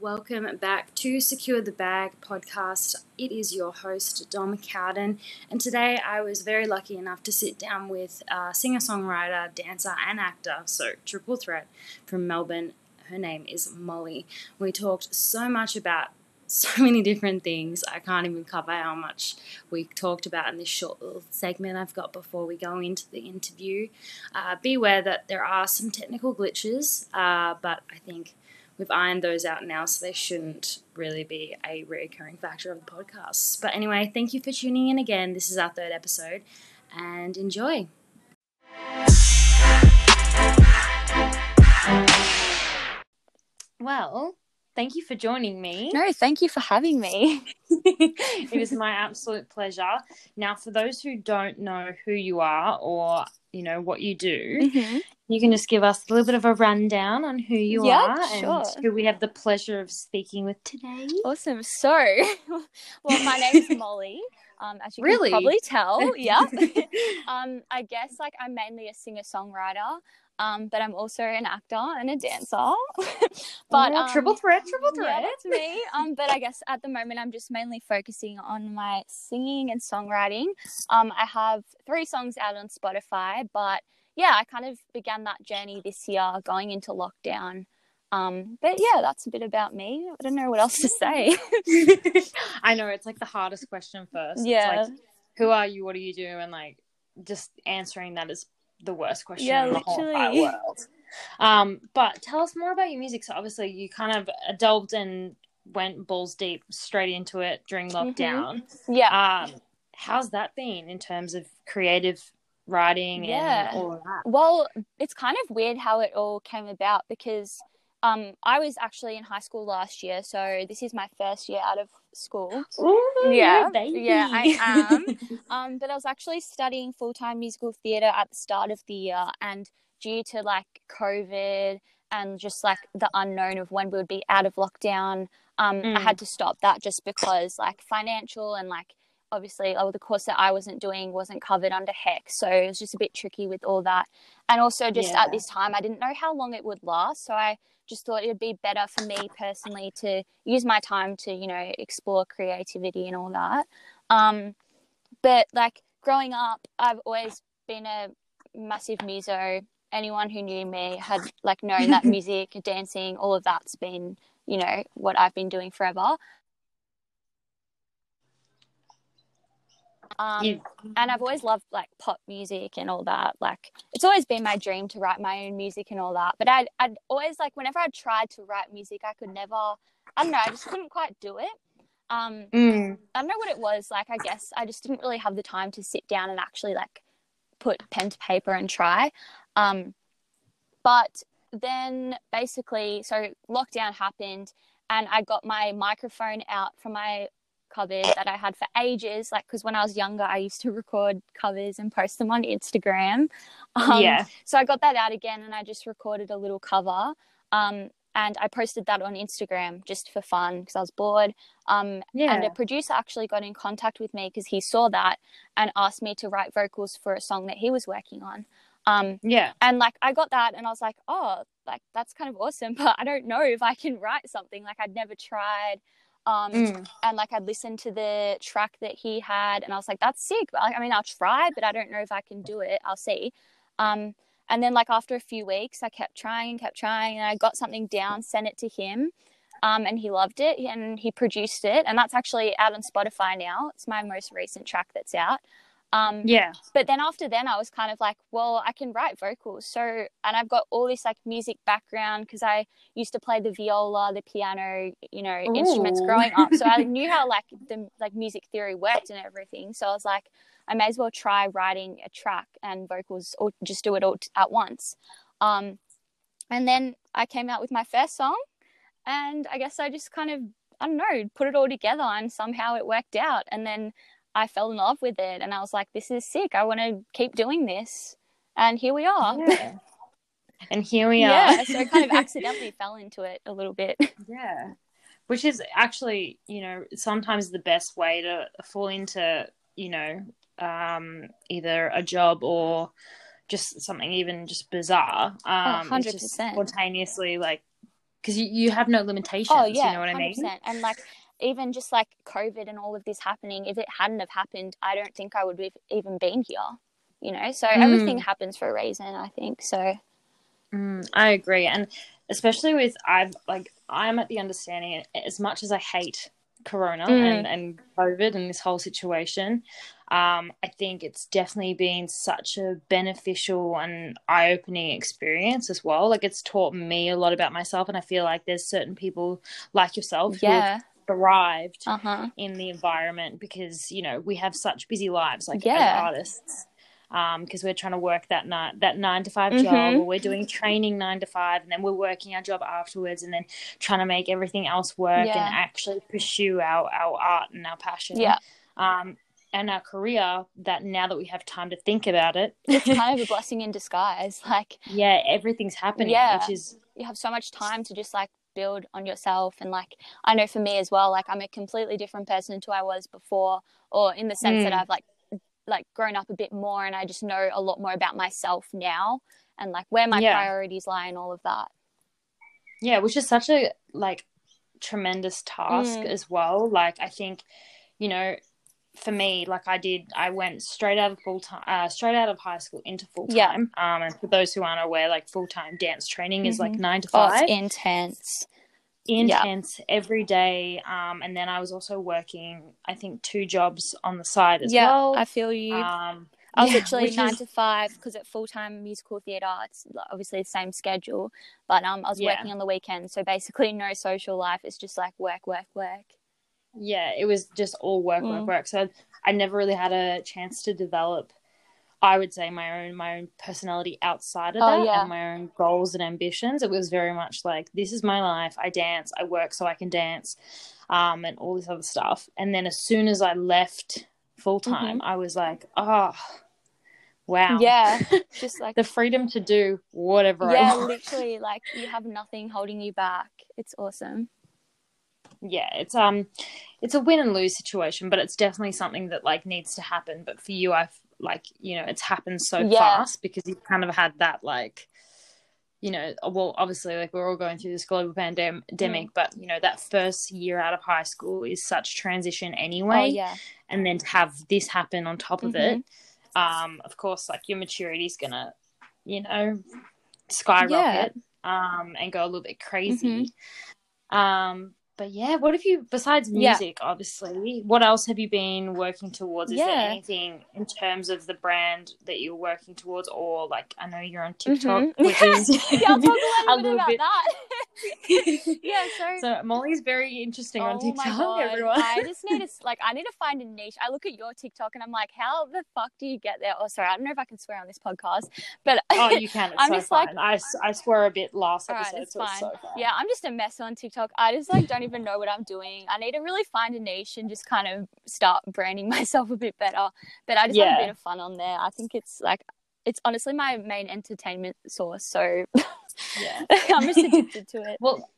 Welcome back to Secure the Bag podcast. It is your host, Dom Cowden, and today I was very lucky enough to sit down with a singer songwriter, dancer, and actor, so triple threat from Melbourne. Her name is Molly. We talked so much about so many different things. I can't even cover how much we talked about in this short little segment I've got before we go into the interview. Uh, beware that there are some technical glitches, uh, but I think we've ironed those out now, so they shouldn't really be a recurring factor of the podcast. But anyway, thank you for tuning in again. This is our third episode, and enjoy. Well, thank you for joining me. No, thank you for having me. it is my absolute pleasure. Now, for those who don't know who you are or you know what you do, Mm-hmm. you can just give us a little bit of a rundown on who you Yep, are sure. and who we have the pleasure of speaking with today. Awesome. So, well, my name is Molly. Um, as you Really? can probably tell, yeah. um, I guess like I'm mainly a singer songwriter, um, but I'm also an actor and a dancer. but Oh, um, triple threat, triple Yeah, threat. that's me. Um, but I guess at the moment I'm just mainly focusing on my singing and songwriting. Um, I have three songs out on Spotify, but yeah, I kind of began that journey this year going into lockdown. Um, but yeah, that's a bit about me. I don't know what else to say. I know it's like the hardest question first. Yeah. It's like, who are you? What do you do? And like, just answering that is the worst question Yeah, in the whole entire world. Um, but tell us more about your music. So obviously, you kind of delved and went balls deep straight into it during Mm-hmm. lockdown. yeah. Um, how's that been in terms of creative writing Yeah. and all of that? Well, it's kind of weird how it all came about because um, I was actually in high school last year, so this is my first year out of school. Ooh, Yeah, yeah, I am. Um, but I was actually studying full time musical theatre at the start of the year, and due to like COVID and just like the unknown of when we would be out of lockdown, um, I Mm. had to stop that just because like financial and like obviously oh, the course that I wasn't doing wasn't covered under HECS, so it was just a bit tricky with all that. And also just Yeah. at this time, I didn't know how long it would last, so I just thought it would be better for me personally to use my time to you know explore creativity and all that. Um, but like growing up, I've always been a massive muso. Anyone who knew me had like known that music, dancing, all of that's been, you know, what I've been doing forever. Um, You- and I've always loved like pop music and all that. Like it's always been my dream to write my own music and all that. But I'd, I'd always like whenever I tried to write music, I could never. I don't know. I just couldn't quite do it. Um, Mm. I don't know what it was. Like, I guess I just didn't really have the time to sit down and actually like put pen to paper and try. Um, but then basically, so lockdown happened and I got my microphone out from my cupboard that I had for ages. Like, because when I was younger, I used to record covers and post them on Instagram. Um, yeah. so I got that out again and I just recorded a little cover. Um, and I posted that on Instagram just for fun because I was bored. Um, Yeah. And a producer actually got in contact with me because he saw that and asked me to write vocals for a song that he was working on. Um, yeah. and like I got that and I was like, oh, like that's kind of awesome, but I don't know if I can write something. Like I'd never tried. Um, Mm. and like I'd listened to the track that he had, and I was like, "That's sick." But like, I mean, I'll try, but I don't know if I can do it. I'll see. Um, and then like after a few weeks, I kept trying and kept trying, and I got something down, sent it to him, um, and he loved it, and he produced it, and that's actually out on Spotify now. It's my most recent track that's out. Um, Yeah. but then after then i was kind of like well i can write vocals. So and i've got all this like music background because i used to play the viola the piano you know instruments growing up. So i knew how like the like music theory worked and everything. So i was like i may as well try writing a track and vocals or just do it all t- at once. Um and then i came out with my first song and i guess i just kind of i don't know put it all together and somehow it worked out. And then I fell in love with it and I was like, this is sick. I want to keep doing this. And here we are. Yeah. And here we are. Yeah, so I kind of accidentally fell into it a little bit. Yeah. Which is actually, you know, sometimes the best way to fall into, you know, um, either a job or just something even just bizarre. Um, is just 100%. spontaneously like because you, you have no limitations. Oh yeah, you know what I mean? And like even just like COVID and all of this happening, if it hadn't have happened, I don't think I would have even been here. You know, so Mm. everything happens for a reason. I think so. Mm, I agree, and especially with I've like I'm at the understanding as much as I hate Corona Mm. and and COVID and this whole situation, um, I think it's definitely been such a beneficial and eye opening experience as well. Like it's taught me a lot about myself, and I feel like there's certain people like yourself who Yeah. Thrived Uh huh. in the environment because you know we have such busy lives like Yeah. as artists um because we're trying to work that nine that nine to 5 job Mhm. or we're doing training nine to five and then we're working our job afterwards and then trying to make everything else work Yeah. and actually pursue our our art and our passion Yeah. um and our career that now that we have time to think about it It's kind of a blessing in disguise. Like yeah everything's happening Yeah. which is you have so much time to just like build on yourself and like I know for me as well like I'm a completely different person to I was before or in the sense that Mm. I've like like grown up a bit more and I just know a lot more about myself now and like where my Yeah. priorities lie and all of that. Yeah, which is such a like tremendous task Mm. as well. Like I think, you know, for me, like I did, I went straight out of full time, uh, straight out of high school into full Yeah. time. Um, and for those who aren't aware, like full time dance training is like Mhm. nine to Oh, five, it's intense. intense every day. Um, and then I was also working, I think, two jobs on the side as yeah, well. I feel you. um, I was yeah, literally nine is- to five because at full time musical theatre, it's obviously the same schedule. But um, I was Yeah. working on the weekend, so basically no social life. It's just like work, work, work. Yeah, it was just all work, work, Mm. work. So I never really had a chance to develop, I would say, my own my own personality outside of Oh, that yeah. and my own goals and ambitions. It was very much like this is my life. I dance, I work so I can dance, um, and all this other stuff. And then as soon as I left full time, I was like, oh, wow, Mm-hmm. Yeah, just like the freedom to do whatever yeah, I want. literally like you have nothing holding you back. It's awesome. Yeah it's um it's a win and lose situation but it's definitely something that like needs to happen but for you i've like you know it's happened so Yeah. fast because you've kind of had that like you know well obviously like we're all going through this global pandemic Mm. but you know that first year out of high school is such transition anyway Oh yeah, and then to have this happen on top of Mhm. it um of course like your maturity is gonna you know skyrocket um and go a little bit crazy um but yeah what have you besides Mm-hmm. Yeah. music obviously what else have you been working towards is there anything in terms of the brand that you're working towards or like i know you're on tiktok Mhm. which is yeah. I'll talk a a little bit about bit- that. yeah, so. so molly's very interesting on oh tiktok my god! everyone I just need to like I need to find a niche. I look at your TikTok and I'm like, how the fuck do you get there? Oh, sorry, I don't know if I can swear on this podcast, but oh you can it's I'm so just like- fine I, s- I swear a bit last right, episode it's so fine. so Yeah, I'm just a mess on TikTok. I just like don't even know what I'm doing. I need to really find a niche and just kind of start branding myself a bit better. But I just have a bit of fun on there. I think it's like it's honestly my main entertainment source. So yeah I'm just addicted to it. Well,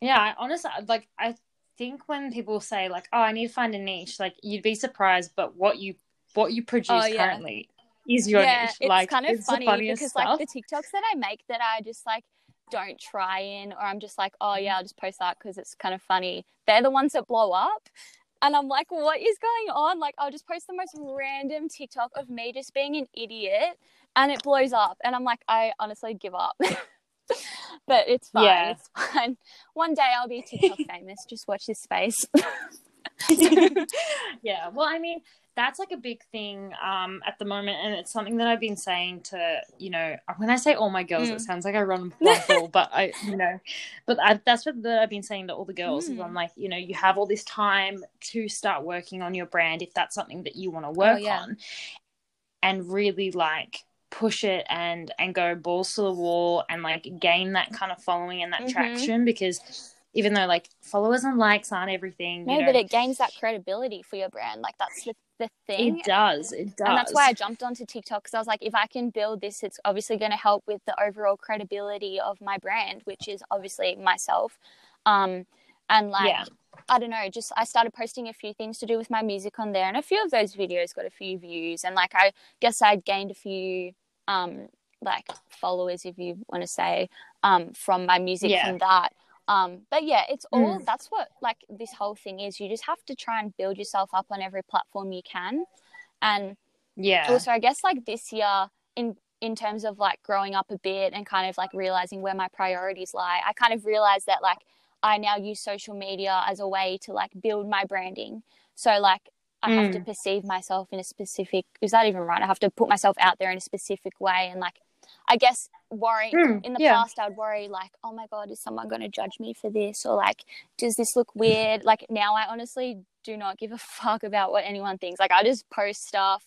yeah, I honestly like I think when people say like, "Oh, I need to find a niche," like you'd be surprised, but what you what you produce Oh, yeah. currently is your yeah, niche. it's like kind of funny because stuff. like the TikToks that I make that I just like don't try in, or I'm just like, oh yeah, mm-hmm. I'll just post that because it's kind of funny. They're the ones that blow up. And I'm like, what is going on? Like, I'll just post the most random TikTok of me just being an idiot and it blows up. And I'm like, I honestly give up. but it's fine. Yeah. It's fine. One day I'll be TikTok famous. Just watch this space. yeah, well, I mean, that's like a big thing um, at the moment, and it's something that I've been saying to you know when I say all my girls, Mm. it sounds like I run full, but I you know, but I, that's what that I've been saying to all the girls is Mm. I'm like you know you have all this time to start working on your brand if that's something that you want to work Oh, yeah. on, and really like push it and and go balls to the wall and like gain that kind of following and that Mhm. traction because even though like followers and likes aren't everything no, you know, but it gains that credibility for your brand. Like, that's the, the thing. it does it does And that's why I jumped onto TikTok because I was like, if I can build this, it's obviously going to help with the overall credibility of my brand, which is obviously myself. Um, and like, Yeah. I don't know, just I started posting a few things to do with my music on there, and a few of those videos got a few views, and like I guess I'd gained a few um like followers, if you want to say, um from my music Yeah. from that. Um, but yeah, it's all Mm. that's what like this whole thing is. You just have to try and build yourself up on every platform you can. And Yeah. also I guess like this year in in terms of like growing up a bit and kind of like realizing where my priorities lie, I kind of realized that like I now use social media as a way to like build my branding. So like I have to Mm. perceive myself in a specific is that even right? I have to put myself out there in a specific way and like I guess worry Mm, in the yeah. past I'd worry like, oh my god, is someone going to judge me for this or like does this look weird? Like now I honestly do not give a fuck about what anyone thinks. Like I just post stuff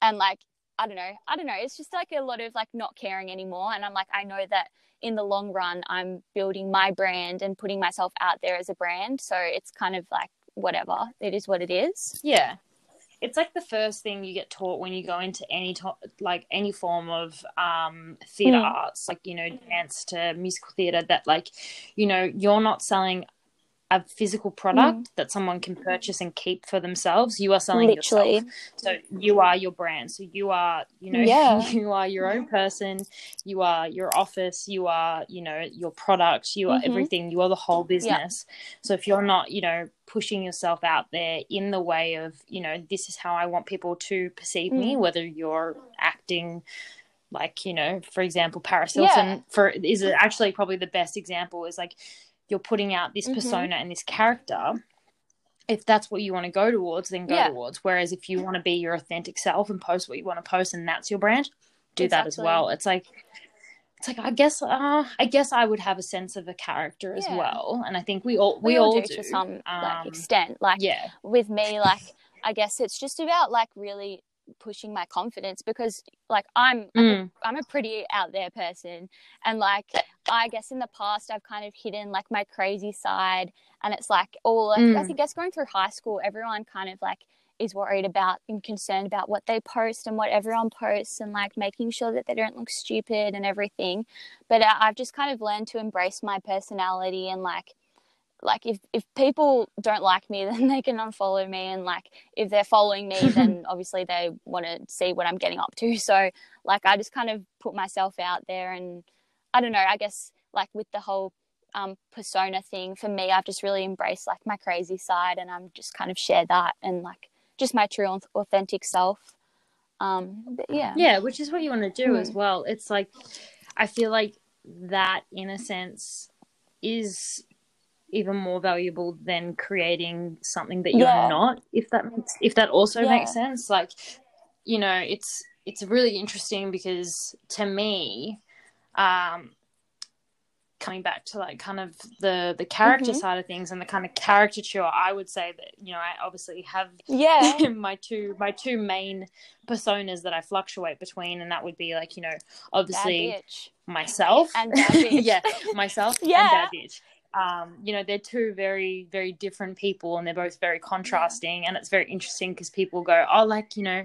and like I don't know. I don't know. It's just like a lot of like not caring anymore and I'm like I know that in the long run I'm building my brand and putting myself out there as a brand. So it's kind of like whatever. It is what it is. Yeah. It's like the first thing you get taught when you go into any to- like any form of um theater Mm. arts, like you know, dance to musical theater that like you know, you're not selling a physical product Mm. that someone can purchase and keep for themselves. You are selling Literally. yourself. So you are your brand. So you are, you know, Yeah. you are your own person. You are your office. You are, you know, your product. You are Mhm. everything. You are the whole business. So if you're not, you know, pushing yourself out there in the way of, you know, this is how I want people to perceive me, Mm. whether you're acting like, you know, for example, Paris Yeah. For is actually probably the best example is like you're putting out this Mhm. persona and this character if that's what you want to go towards then go Yeah. towards whereas if you want to be your authentic self and post what you want to post and that's your brand do that as well it's like it's like i guess uh, i guess i would have a sense of a character as Yeah. well and i think we all we, all, do, to some like Um, extent. Like yeah with me, like I guess it's just about like really pushing my confidence because like I'm I'm, Mm. a, I'm a pretty out there person and like I guess in the past I've kind of hidden like my crazy side and it's like all like, I Mm. think guess going through high school everyone kind of like is worried about and concerned about what they post and what everyone posts and like making sure that they don't look stupid and everything but uh, I've just kind of learned to embrace my personality and like like if if people don't like me then they can unfollow me and like if they're following me then obviously they want to see what i'm getting up to. So like i just kind of put myself out there and i don't know i guess like with the whole um, persona thing for me i've just really embraced like my crazy side and i'm just kind of share that and like just my true authentic self. Um but yeah. Yeah which is what you want to do Mm. as well. It's like i feel like that in a sense is even more valuable than creating something that you're Yeah. not if that makes if that also Yeah. makes sense like you know it's it's really interesting because to me um coming back to like kind of the the character Mhm. side of things and the kind of caricature i would say that you know i obviously have yeah my two my two main personas that I fluctuate between, and that would be like you know obviously myself and yeah myself Yeah. and bad bitch. Um, you know they're two very very different people, and they're both very contrasting, and it's very interesting because people go, oh, like you know,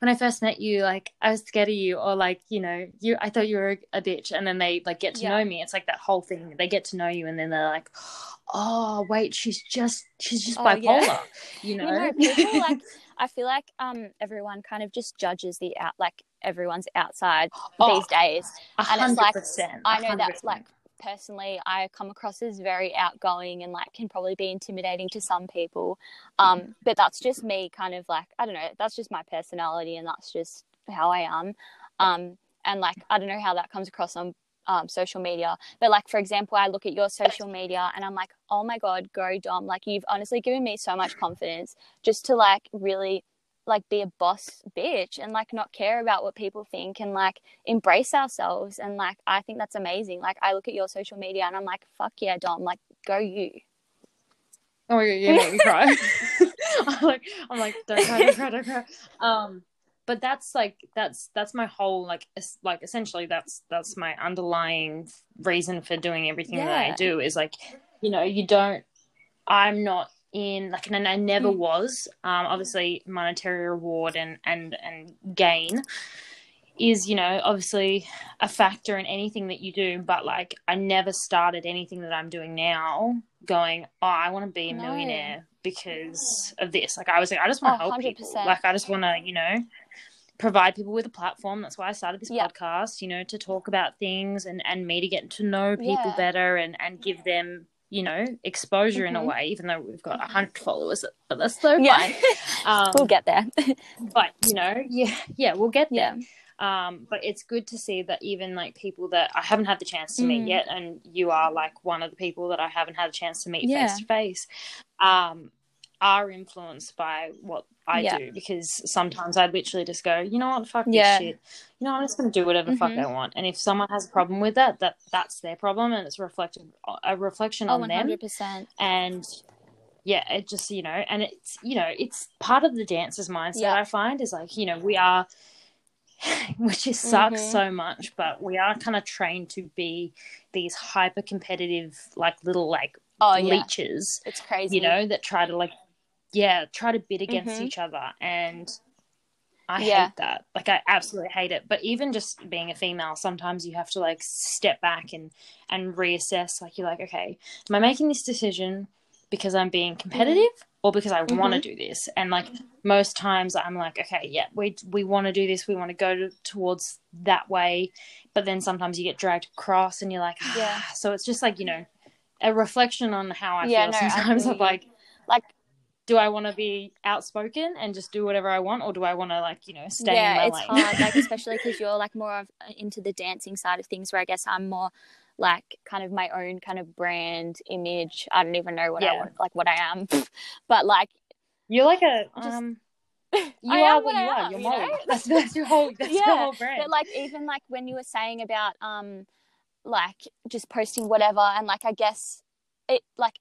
when I first met you, like I was scared of you, or like you know, you I thought you were a, a bitch, and then they like get to Yeah. know me. It's like that whole thing. They get to know you, and then they're like, oh wait, she's just she's just Oh, bipolar, yeah. you know. you know people like i feel like um everyone kind of just judges the out like everyone's outside Oh, these days and it's like, i know that's like personally i come across as very outgoing and like can probably be intimidating to some people. Um but that's just me kind of like i don't know that's just my personality and that's just how i am. Um and like i don't know how that comes across on um, social media but like for example i look at your social media and i'm like oh my god go dom like you've honestly given me so much confidence just to like really like be a boss bitch and like not care about what people think and like embrace ourselves and like I think that's amazing. Like I look at your social media and I'm like, fuck yeah, Dom, like go you. Oh my god, you make me cry. I'm like, I'm like, don't cry, don't cry, don't cry. Um, but that's like, that's that's my whole like, es- like essentially that's that's my underlying reason for doing everything that I do is like, you know, you don't. I'm not in like, and I never Mm. was. Um, obviously, monetary reward and and and gain is you know obviously a factor in anything that you do but like i never started anything that i'm doing now going oh i want to be a No. millionaire because of this like i was like i just want to Oh, help people 100%. like i just want to you know provide people with a platform. That's why I started this Yeah. podcast, you know, to talk about things and, and me to get to know people Yeah. better and, and give them, you know, exposure in a Mhm. way, even though we've got a hundred followers, but that's so Yeah. fine. Um, we'll get there. but you know, yeah, yeah, we'll get there. yeah. Um, but it's good to see that even like people that I haven't had the chance to meet Mm. yet, and you are like one of the people that I haven't had a chance to meet face to face, um, are influenced by what I Yeah. do because sometimes I literally just go, you know what, fuck Yeah. this shit. You know, I'm just gonna do whatever the fuck. I want. And if someone has a problem with that, that that's their problem, and it's reflected a reflection Oh, on one them hundred percent. and yeah it just you know and it's you know it's part of the dancer's mindset Yeah. i find is like you know we are which is sucks Mhm. so much but we are kind of trained to be these hyper competitive like little like Oh yeah, leeches it's crazy. you know that try to like yeah try to bid against Mhm. each other and I Yeah. hate that. Like I absolutely hate it. But even just being a female, sometimes you have to like step back and and reassess. Like you're like, okay, am I making this decision because I'm being competitive or because I want to do this? And like most times, I'm like, okay, yeah, we we want to do this. We want to go to, towards that way. But then sometimes you get dragged across, and you're like, ah. Yeah. So it's just like you know, a reflection on how I Yeah, feel no, I sometimes of like like do I want to be outspoken and just do whatever I want, or do I want to like you know stay yeah, in my it's lane? hard. Like especially because you're like more of uh, into the dancing side of things, where I guess I'm more like kind of my own kind of brand image. I don't even know what I Yeah. want, like what I am, but like You're like a Just- um. You I are what you I are. am, You're you know? That's that's your whole that's your whole brand. but like even like when you were saying about um like just posting whatever and like i guess it like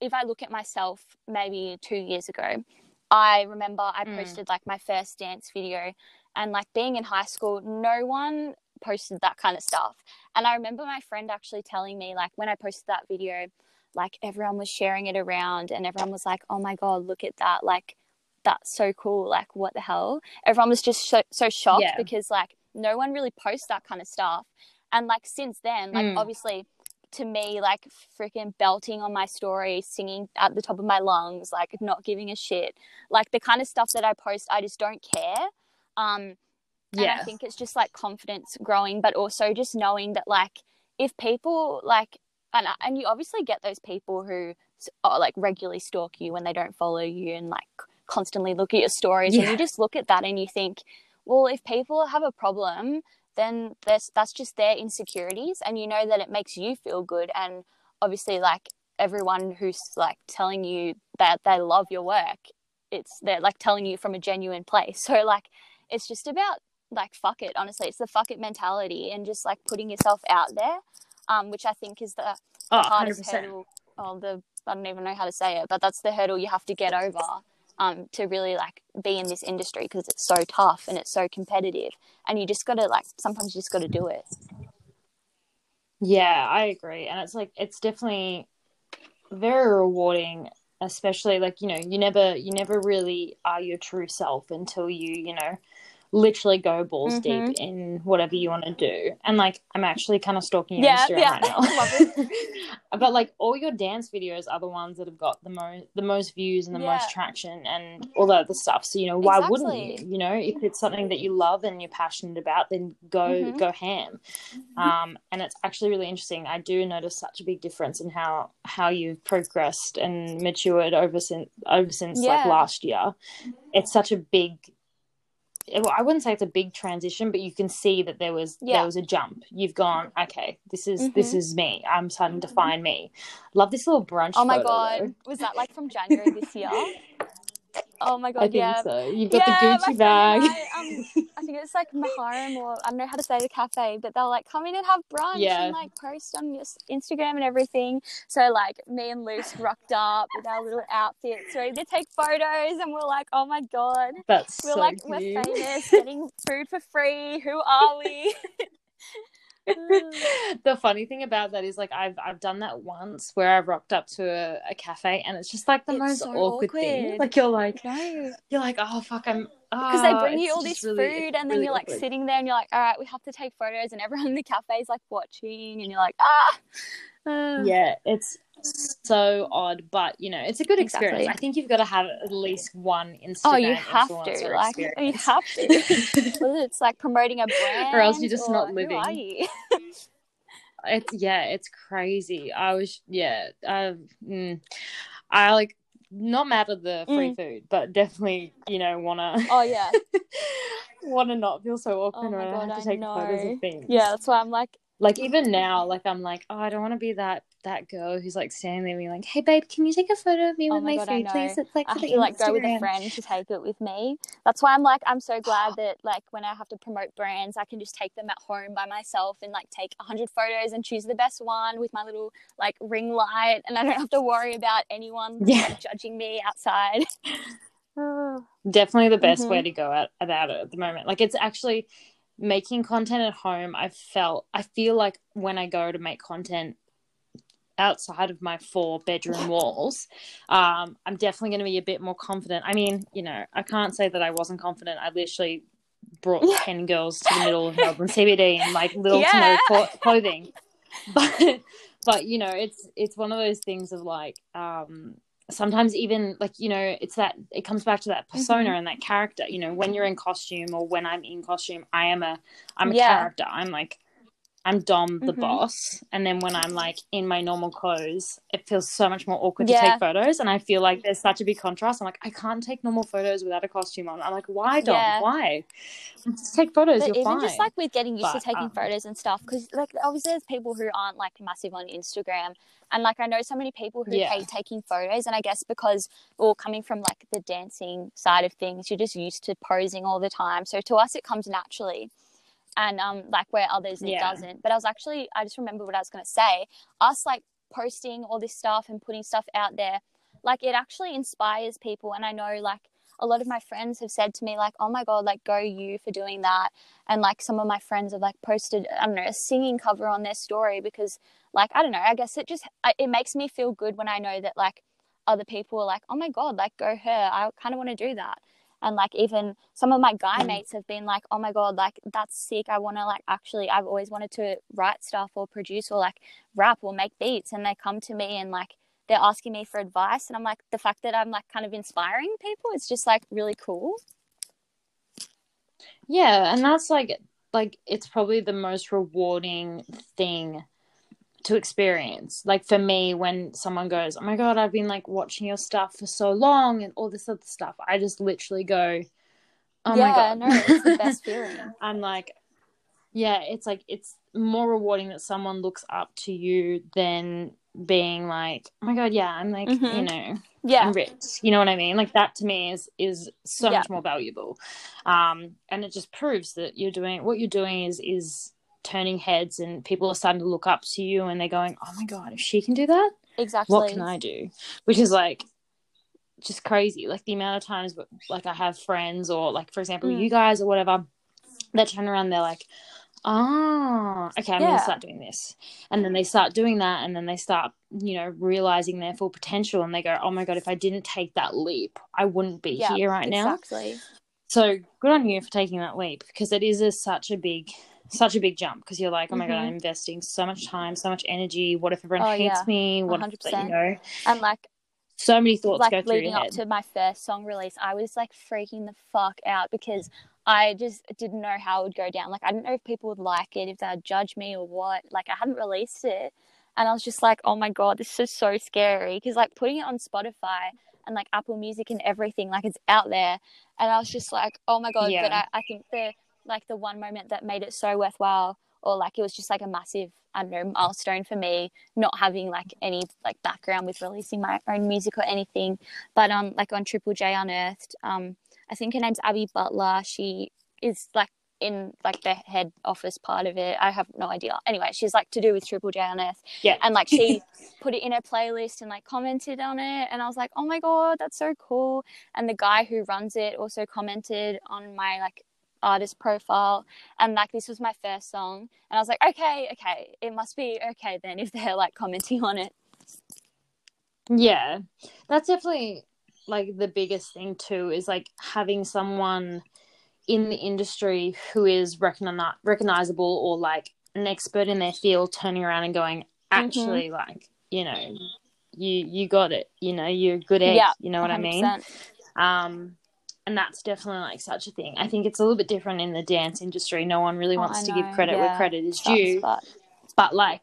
if i look at myself maybe two years ago i remember i Mm. posted like my first dance video and like being in high school no one posted that kind of stuff and i remember my friend actually telling me like when i posted that video like everyone was sharing it around and everyone was like oh my god look at that like that's so cool like what the hell everyone was just so, so shocked Yeah. because like no one really posts that kind of stuff and like since then like Mm. obviously to me like freaking belting on my story singing at the top of my lungs like not giving a shit. Like the kind of stuff that i post i just don't care. Um and yeah, I think it's just like confidence growing, but also just knowing that like if people like and and you obviously get those people who are, like regularly stalk you when they don't follow you and like constantly look at your stories. And you just look at that and you think, well, if people have a problem, then that's that's just their insecurities and you know that it makes you feel good and obviously like everyone who's like telling you that they love your work it's they're like telling you from a genuine place. So like it's just about like fuck it honestly. It's the fuck it mentality and just like putting yourself out there um which i think is the, the oh, 100 hardest percent. hurdle. Oh the i don't even know how to say it but that's the hurdle you have to get over um to really like be in this industry because it's so tough and it's so competitive and you just gotta like sometimes you just gotta do it. Yeah, I agree, and it's like it's definitely very rewarding, especially like you know you never you never really are your true self until you you know literally go balls Mhm. deep in whatever you want to do. And like I'm actually kind of stalking your Yeah, Instagram yeah. right now. But like all your dance videos are the ones that have got the most the most views and the Yeah. most traction and all the other stuff. So you know why wouldn't you? You know if it's something that you love and you're passionate about, then go Mhm. go ham. Um, and it's actually really interesting. I do notice such a big difference in how how you've progressed and matured over since over since like last year. It's such a big. Well, I wouldn't say it's a big transition, but you can see that there was Yeah. there was a jump. You've gone, okay, this is this Mhm. is me. I'm starting to find me. Love this little brunch. oh my god though. was that like from january this year oh my god I think yeah so. You've got Yeah, the Gucci bag. I, um, I think it's like Maharam or I don't know how to say the cafe, but they'll like come in and have brunch Yeah. and like post on your Instagram and everything. So like me and Luce rocked up with our little outfits, ready to take photos, and we're like, oh my god, That's we're so like cute. we're famous, getting food for free. Who are we? the funny thing about that is like I've I've done that once where I've rocked up to a, a cafe and it's just like the It's most so awkward, thing. Like you're like no, you're like oh fuck I'm because they oh, bring you all this really- food, and then really you're like awkward. sitting there, and you're like, all right, we have to take photos, and everyone in the cafe is like watching, and you're like, ah. Uh, Yeah, it's so odd, but you know, it's a good experience. I think you've got to have at least one Instagram. Oh, you have to. Like, you have to. It's like promoting a brand, Or else you're just not who living. are you? it's yeah, it's crazy. I was yeah, I, mm, I like not mad at the free food, but definitely you know wanna Mm. Oh yeah, wanna not feel so awkward Oh when I God, have to I photos of things. yeah. That's why I'm like, like even now, like I'm like, oh, I don't want to be that that girl who's like standing there being like, hey babe, can you take a photo of me Oh with my God, food, please? It's like I for the to like go with a friend to take it with me. That's why I'm like, I'm so glad that like when I have to promote brands, I can just take them at home by myself and like take hundred photos and choose the best one with my little like ring light, and I don't have to worry about anyone Yeah. like, judging me outside. Definitely the best Mhm. way to go at, about it at the moment. Like it's actually making content at home. I felt I feel like when I go to make content outside of my four bedroom walls, um, I'm definitely going to be a bit more confident. I mean, you know, I can't say that I wasn't confident. I literally brought ten girls to the middle of Melbourne CBD in like little Yeah. to no clothing, but but you know, it's it's one of those things of like. um sometimes even like you know it's that it comes back to that persona Mhm. and that character you know when you're in costume or when i'm in costume i am a i'm a Yeah. character i'm like i'm dom the Mhm. boss and then when i'm like in my normal clothes it feels so much more awkward to take photos and i feel like there's such a big contrast i'm like i can't take normal photos without a costume on i'm like why dom Yeah. why just take photos But you're even fine just like with getting used But, to taking um, photos and stuff, because like obviously there's people who aren't like massive on Instagram, and like I know so many people who Yeah. hate taking photos, and I guess because or coming from like the dancing side of things, you're just used to posing all the time. So to us, it comes naturally, and um like where others it Yeah. doesn't. But I was actually I just remember what I was gonna say. Us like posting all this stuff and putting stuff out there, like it actually inspires people, and I know like a lot of my friends have said to me like oh my god like go you for doing that and like some of my friends have like posted i don't know a singing cover on their story because like i don't know i guess it just it makes me feel good when i know that like other people are like oh my god like go her i kind of want to do that and like even some of my guy Mm. mates have been like oh my god like that's sick. I want to like actually i've always wanted to write stuff or produce or like rap or make beats. And they come to me and like they're asking me for advice. And i'm like the fact that i'm like kind of inspiring people it's just like really cool. Yeah, and that's like like it's probably the most rewarding thing to experience. Like for me when someone goes, "Oh my god, I've been like watching your stuff for so long and all this other stuff." I just literally go, "Oh yeah my god." no it's the best feeling I'm like yeah, it's like it's more rewarding that someone looks up to you than being like, "Oh my god, yeah, I'm like, Mhm. you know, yeah rich. You know what I mean? Like that to me is is so Yeah. much more valuable. Um, and it just proves that you're doing what you're doing is is turning heads and people are starting to look up to you and they're going, Oh my god, if she can do that, exactly what can I do? Which is like just crazy. Like the amount of times like I have friends or like for example Mm. you guys or whatever that turn around they're like oh okay i'm Yeah. gonna start doing this and then they start doing that and then they start you know realizing their full potential and they go oh my god if i didn't take that leap i wouldn't be Yeah, here right now exactly so good on you for taking that leap because it is a, such a big such a big jump because you're like oh my god Mhm. i'm investing so much time so much energy. What if everyone Oh, hates yeah. me? What 100%. you know? And like so many thoughts like go through leading up to my first song release i was like freaking the fuck out because i just didn't know how it would go down. Like i didn't know if people would like it if they'd judge me or what. Like i hadn't released it. And i was just like oh my god this is so scary. Because like putting it on spotify and like apple music and everything like it's out there. And i was just like oh my god Yeah. but I, I think the like the one moment that made it so worthwhile or like it was just like a massive i don't know milestone for me not having like any like background with releasing my own music or anything. But um like on triple j unearthed um i think her name's abby butler. She is like in like the head office part of it. I have no idea. Anyway she's like to do with triple j unearthed. Yeah. And like she put it in her playlist and like commented on it. And i was like oh my god that's so cool. And the guy who runs it also commented on my like artist profile and like this was my first song and i was like okay okay it must be okay then if they're like commenting on it Yeah, that's definitely like the biggest thing too is like having someone in the industry who is recogni- recognizable or like an expert in their field turning around and going, actually, like, you know, you you got it. You know, you're good at Yeah, you know what I mean? Um, and that's definitely like such a thing. I think it's a little bit different in the dance industry. No one really Oh, wants I to give credit where credit is Sucks, due. but but like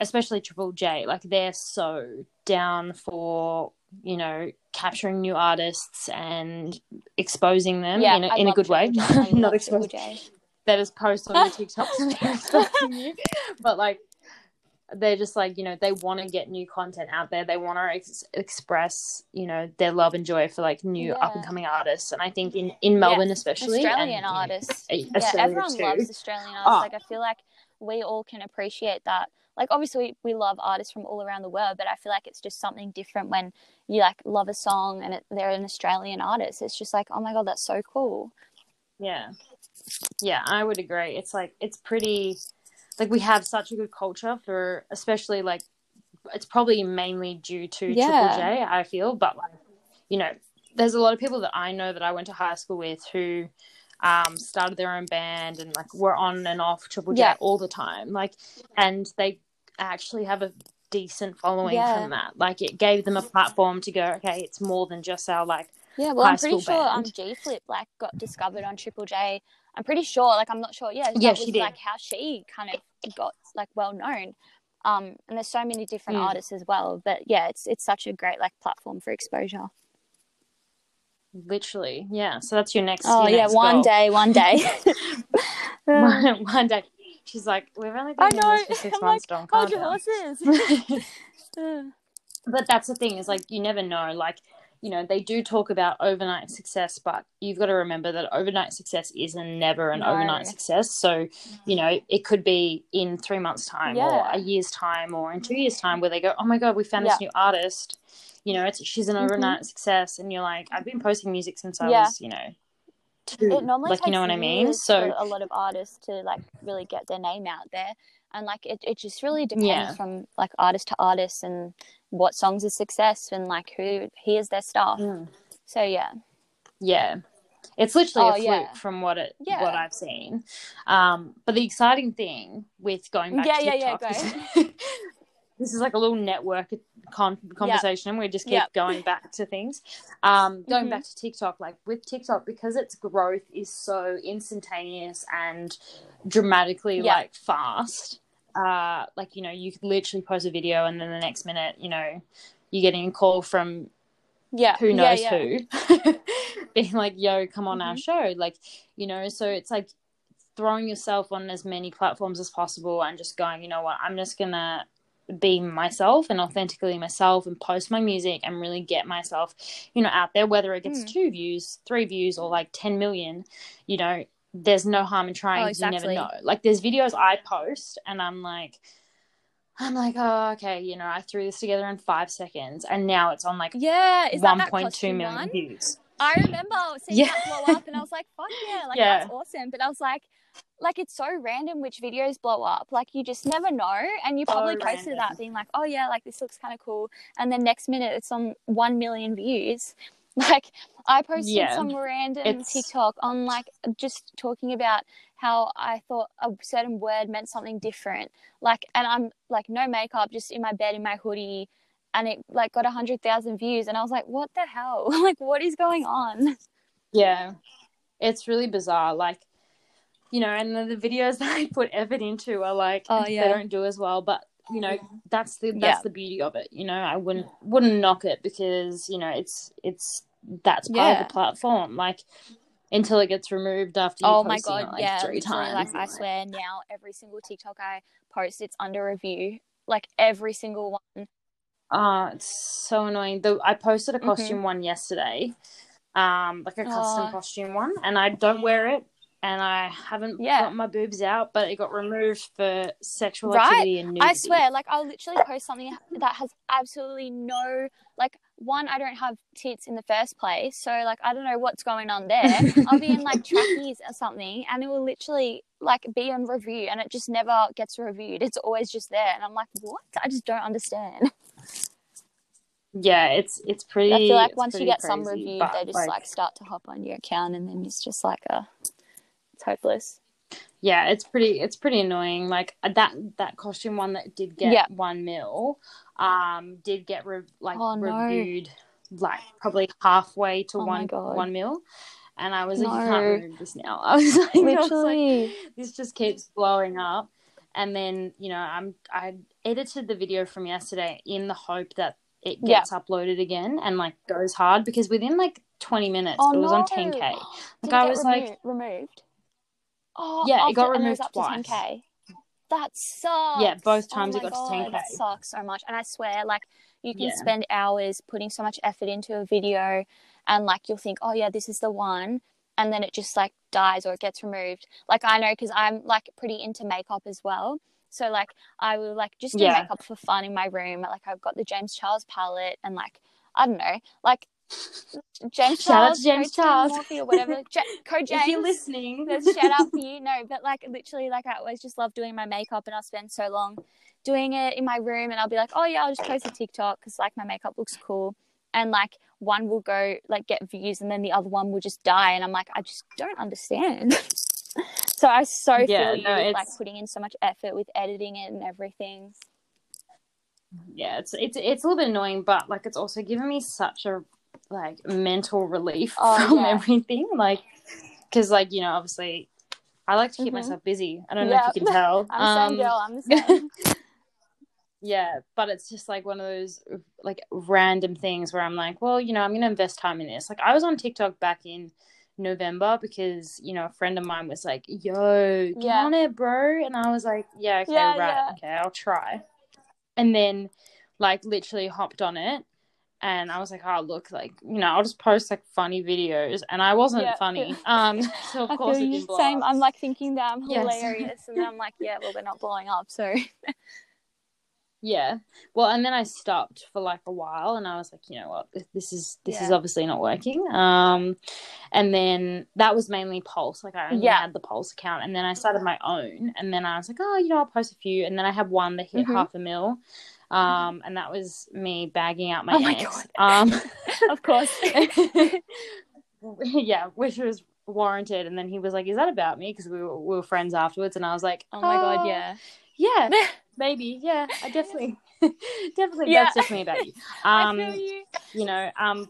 especially triple j like they're so down for you know capturing new artists and exposing them yeah, in a, I in a good way Triple J. I not exposing that is post on your tiktoks and exposing you but like they're just like you know they want to get new content out there they want to ex- express you know their love and joy for like new Yeah. up and coming artists and i think in in melbourne especially and, Australian you know, artists. Yeah, everyone too. loves Australian artists. Oh. Like I feel like we all can appreciate that. Like obviously we love artists from all around the world, but I feel like it's just something different when you like love a song and it, they're an Australian artist. It's just like, oh my god, that's so cool. Yeah. Yeah, I would agree. It's like it's pretty like we have such a good culture for especially like it's probably mainly due to Yeah. Triple J, I feel, but like you know, there's a lot of people that I know that I went to high school with who um started their own band and like were on and off Triple J Yeah. all the time. Like and they actually have a decent following Yeah. from that. Like it gave them a platform to go, okay, it's more than just our like Yeah, well, I'm pretty sure um. G Flip like got discovered on Triple J. I'm pretty sure, like I'm not sure. Yeah, Yeah, that she was did. like how she kind of got like well known. Um, and there's so many different Mm. artists as well. But yeah, it's it's such a great like platform for exposure. literally. Yeah. So that's your next Oh your yeah, next one goal. day, one day. one, one day. She's like, we've only been I know. this for six I'm months, like, don't hold your horses. but that's the thing is like you never know. Like you know they do talk about overnight success, but you've got to remember that overnight success is never an No. overnight success. So you know it could be in three months' time or a year's time or in two years' time where they go, oh my god, we found Yeah. this new artist. You know, it's she's an Mhm. overnight success, and you're like, I've been posting music since I Yeah. was, you know, two. it normally like takes you know what I mean. So a lot of artists to like really get their name out there, and like it, it just really depends Yeah. from like artist to artist and what songs are success and like who hears their stuff. Mm. So yeah, Yeah. It's literally Oh, a fluke yeah. from what it Yeah. what I've seen. Um, but the exciting thing with going back Yeah, to yeah, yeah, is- this is like a little network con- conversation. We just keep Yep. going back to things. Um, going Mhm. back to TikTok, like with TikTok, because its growth is so instantaneous and dramatically Yeah. like fast. Uh, like you know, you could literally post a video, and then the next minute, you know, you're getting a call from yeah, who knows yeah. who being like yo come on our Mhm. show like you know so it's like throwing yourself on as many platforms as possible and just going you know what i'm just gonna be myself and authentically myself and post my music and really get myself you know out there whether it gets Mm. two views three views or like 10 million you know there's no harm in trying Oh, 'cause you never know like there's videos i post and i'm like i'm like oh okay you know i threw this together in five seconds and now it's on like Yeah, is that that 1.2 costume million one? views. I remember seeing Yeah. that blow up, and I was like, "Fuck yeah!" Like Yeah. that's awesome. But I was like, like it's so random which videos blow up. Like you just never know, and you So probably posted random. that being like, "Oh yeah, like this looks kind of cool," and then next minute it's on one million views. Like I posted Yeah. some random It's- TikTok on like just talking about how I thought a certain word meant something different. Like, and I'm like no makeup, just in my bed in my hoodie. And it like got a hundred thousand views, and I was like, "What the hell? like, what is going on?" Yeah. It's really bizarre. Like, you know, and the, the videos that I put effort into are like Oh, they don't do as well. But you know, that's the that's Yeah. the beauty of it. You know, I wouldn't wouldn't knock it because you know it's it's that's part Yeah. of the platform. Like until it gets removed after you Oh my posting it, god, like yeah, three times. like I swear now every single TikTok I post it's under review. Like every single one. Ah, it's so annoying. The I posted a Mhm. costume one yesterday, um, like a custom Oh. costume one, and I don't wear it, and I haven't Yeah. got my boobs out, but it got removed for sexual Right? activity and nudity. I swear, like I'll literally post something that has absolutely no like one, I don't have tits in the first place, so like I don't know what's going on there. I'll be in like trackies or something and it will literally like be on review and it just never gets reviewed. It's always just there and I'm like, What? I just don't understand. Yeah, it's it's pretty. I feel like once you get some crazy, reviewed, but, they just like, start to hop on your account and then it's just like a hopeless. yeah, it's pretty it's pretty annoying. Like uh, that that costume one that did get Yeah. one mil, um, did get re- like Oh, no. reviewed like probably halfway to Oh one one mil. And I was like, you can't remove this now. I was like, I was like, Literally. this just keeps blowing up. And then, you know, I'm I edited the video from yesterday in the hope that it Yeah. gets uploaded again and like goes hard because within like 20 minutes Oh, it was on 10k. Did Like I was like, removed. Oh, Yeah, it got removed up twice. to 10k. That sucks. Yeah, both Oh times it my got to 10K. That sucks so much. And I swear, like, you can Yeah. spend hours putting so much effort into a video, and like you'll think, oh yeah, this is the one, and then it just like dies or it gets removed. Like I know because I'm like pretty into makeup as well. So like I will like just do Yeah. makeup for fun in my room. Like I've got the James Charles palette and like I don't know, like James Shout out Charles, to James Charles. Morphe or whatever. Ja- code James. if you're listening, There's shout out for you. No, but like literally, like I always just love doing my makeup, and I'll spend so long doing it in my room, and I'll be like, oh yeah, I'll just post a TikTok because like my makeup looks cool, and like one will go like get views, and then the other one will just die, and I'm like, I just don't understand. so I so Yeah, feel you no, with like putting in so much effort with editing it and everything. yeah, it's it's it's a little bit annoying, but like it's also given me such a like mental relief Oh, from yeah. everything. Like, because like you know, obviously, I like to keep Mhm. myself busy. I don't know if you can tell. I'm the same Um, girl. I'm the same. yeah, but it's just like one of those like random things where I'm like, well, you know, I'm gonna invest time in this. Like, I was on TikTok back in November because you know a friend of mine was like, "Yo, get Yeah. on it, bro," and I was like, "Yeah, okay, Yeah, right, yeah. okay, I'll try." And then, like, literally hopped on it. And I was like, oh, look, like, you know, I'll just post like funny videos. And I wasn't Yeah. funny. Um, so of I course feel it you. didn't blow Same. I'm like thinking that I'm Yes. hilarious, and then I'm like, yeah, well, they're not blowing up, so Yeah. Well, and then I stopped for like a while and I was like, you know what, this is this is obviously not working. Um and then that was mainly Pulse. Like I only Yeah. had the Pulse account and then I started my own and then I was like, oh, you know, I'll post a few and then I had one that hit Mhm. half a mil. Um and that was me bagging out my Oh my ex. Um of course. yeah, which was warranted and then he was like, Is that about me? Because we were, we were friends afterwards and I was like, Oh my god, "Uh, yeah. yeah, maybe, yeah, I definitely, definitely, Yeah. that's definitely about you. Um, you. you know, um,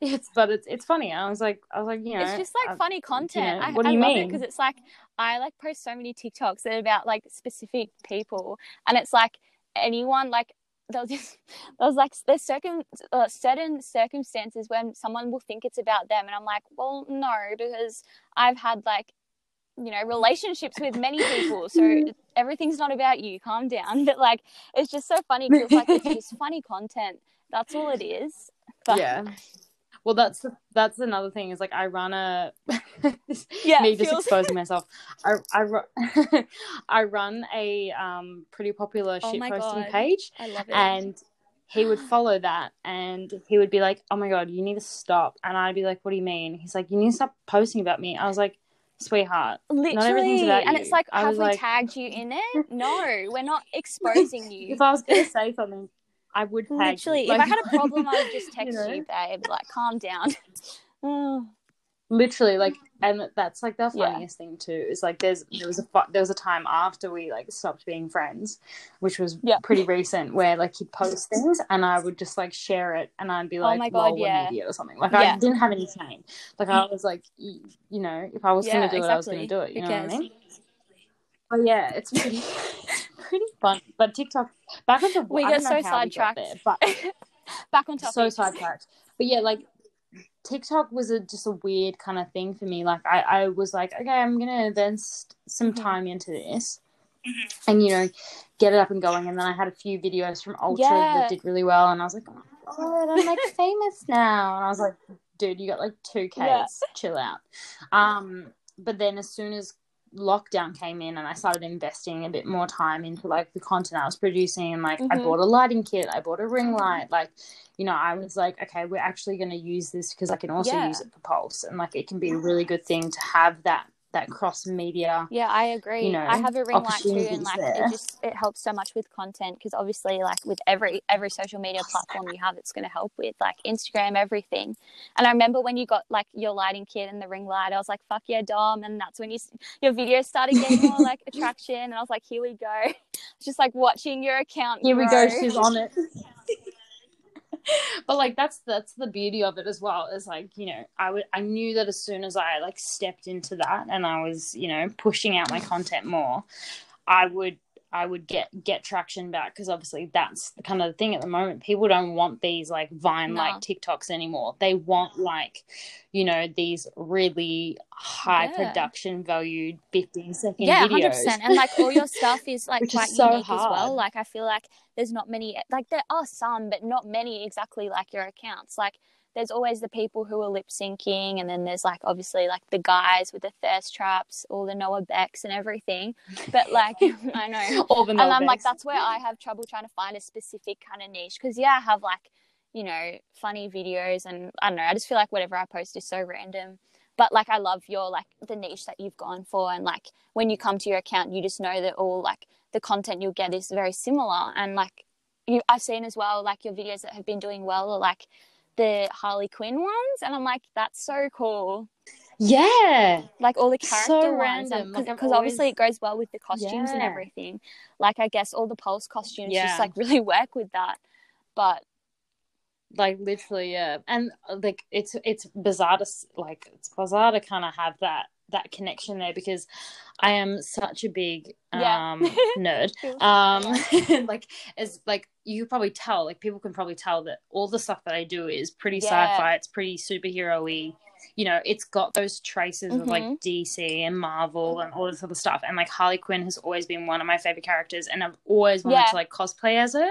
it's but it's it's funny. I was like, I was like, you know, It's just like uh, funny content. know, I, what do you love mean? Because it's like I like post so many TikToks that are about like specific people, and it's like anyone like there's just there's like there's certain uh, certain circumstances when someone will think it's about them, and I'm like, well, no, because I've had like you know relationships with many people, so everything's not about you. Calm down. But like it's just so funny because like it's just funny content. That's all it is. But, yeah. Well, that's that's another thing is like I run a Yeah, me just feels- exposing myself. I I, ru- I run a um pretty popular Oh shit posting page, I love it. and he would follow that, and he would be like, "Oh my god, you need to stop," and I'd be like, "What do you mean?" He's like, "You need to stop posting about me." I was like, "Sweetheart, Literally, everything's about and you. it's like, I have we like- tagged you in it? No, we're not exposing you. if I was gonna say something, I would mm, tag you. Literally, Like, if I had a problem, I would just text know? you, babe. Like, calm down. Oh, literally like and that's like the Yeah. funniest thing too is like there's there was a there was a time after we like stopped being friends which was Yeah. pretty recent where like he'd post things and i would just like share it and i'd be like, Oh like my God, yeah. idiot or something like Yeah. i didn't have any shame like i mm. was like you know if i was Yeah, gonna do it i was gonna do it you Who know what i mean but yeah it's pretty pretty fun but tiktok back onto We I get so got sidetracked. there, but Back on topic. so sidetracked. But yeah, like TikTok was a, just a weird kind of thing for me. Like I, I was like, okay, I'm gonna invest some Mhm. time into this, and you know, get it up and going. And then I had a few videos from Ultra Yeah. that did really well, and I was like, oh, I'm like famous now. And I was like, dude, you got like two Ks. Yeah. Chill out. Um, but then as soon as lockdown came in and I started investing a bit more time into like the content I was producing and like I Mhm. bought a lighting kit, I bought a ring light, like you know, I was like, okay, we're actually going to use this because I can also Yeah. use it for Pulse and like it can be a really good thing to have that that cross media. Yeah, I agree. You know, I have a ring light too, and like there. it just it helps so much with content because obviously, like with every every social media platform you have, it's going to help with like Instagram, everything. And I remember when you got like your lighting kit and the ring light, I was like, "Fuck yeah, Dom!" And that's when you your videos started getting more like attraction, and I was like, "Here we go." just like watching your account. Here we go. She's on it. but like that's that's the beauty of it as well is like you know i would i knew that as soon as i like stepped into that and i was you know pushing out my content more i would i would get get traction back because obviously that's the kind of the thing at the moment people don't want these like vine like No. tiktoks anymore they want like you know these really high Yeah. production valued 15 second yeah, videos hundred percent. And like all your stuff is like Which is so unique as well. hard. Like I feel like there's not many. Like there are some, but not many exactly like your accounts. Like there's always the people who are lip syncing, and then there's like obviously like the guys with the thirst traps, all the Noah Becks and everything. But like I know, all the and I'm like that's where I have trouble trying to find a specific kind of niche because yeah, I have like you know funny videos, and I don't know. I just feel like whatever I post is so random but like I love your like the niche that you've gone for and like when you come to your account you just know that all like the content you'll get is very similar and like you I've seen as well like your videos that have been doing well are like the Harley Quinn ones and I'm like that's so cool. Yeah. Like all the So character ones random. Like, because obviously it goes well with the costumes and everything. Like I guess all the pulse costumes Yeah. just like really work with that. But like literally yeah. And uh, like it's it's bizarre to like it's bizarre to kind of have that that connection there because i am such a big Yeah. um nerd. Um like as like you probably tell like people can probably tell that all the stuff that i do is pretty Yeah. sci-fi it's pretty superhero-y you know it's got those traces of like Mhm. dc and marvel and all this other stuff and like harley quinn has always been one of my favorite characters and i've always wanted Yeah. to like cosplay as her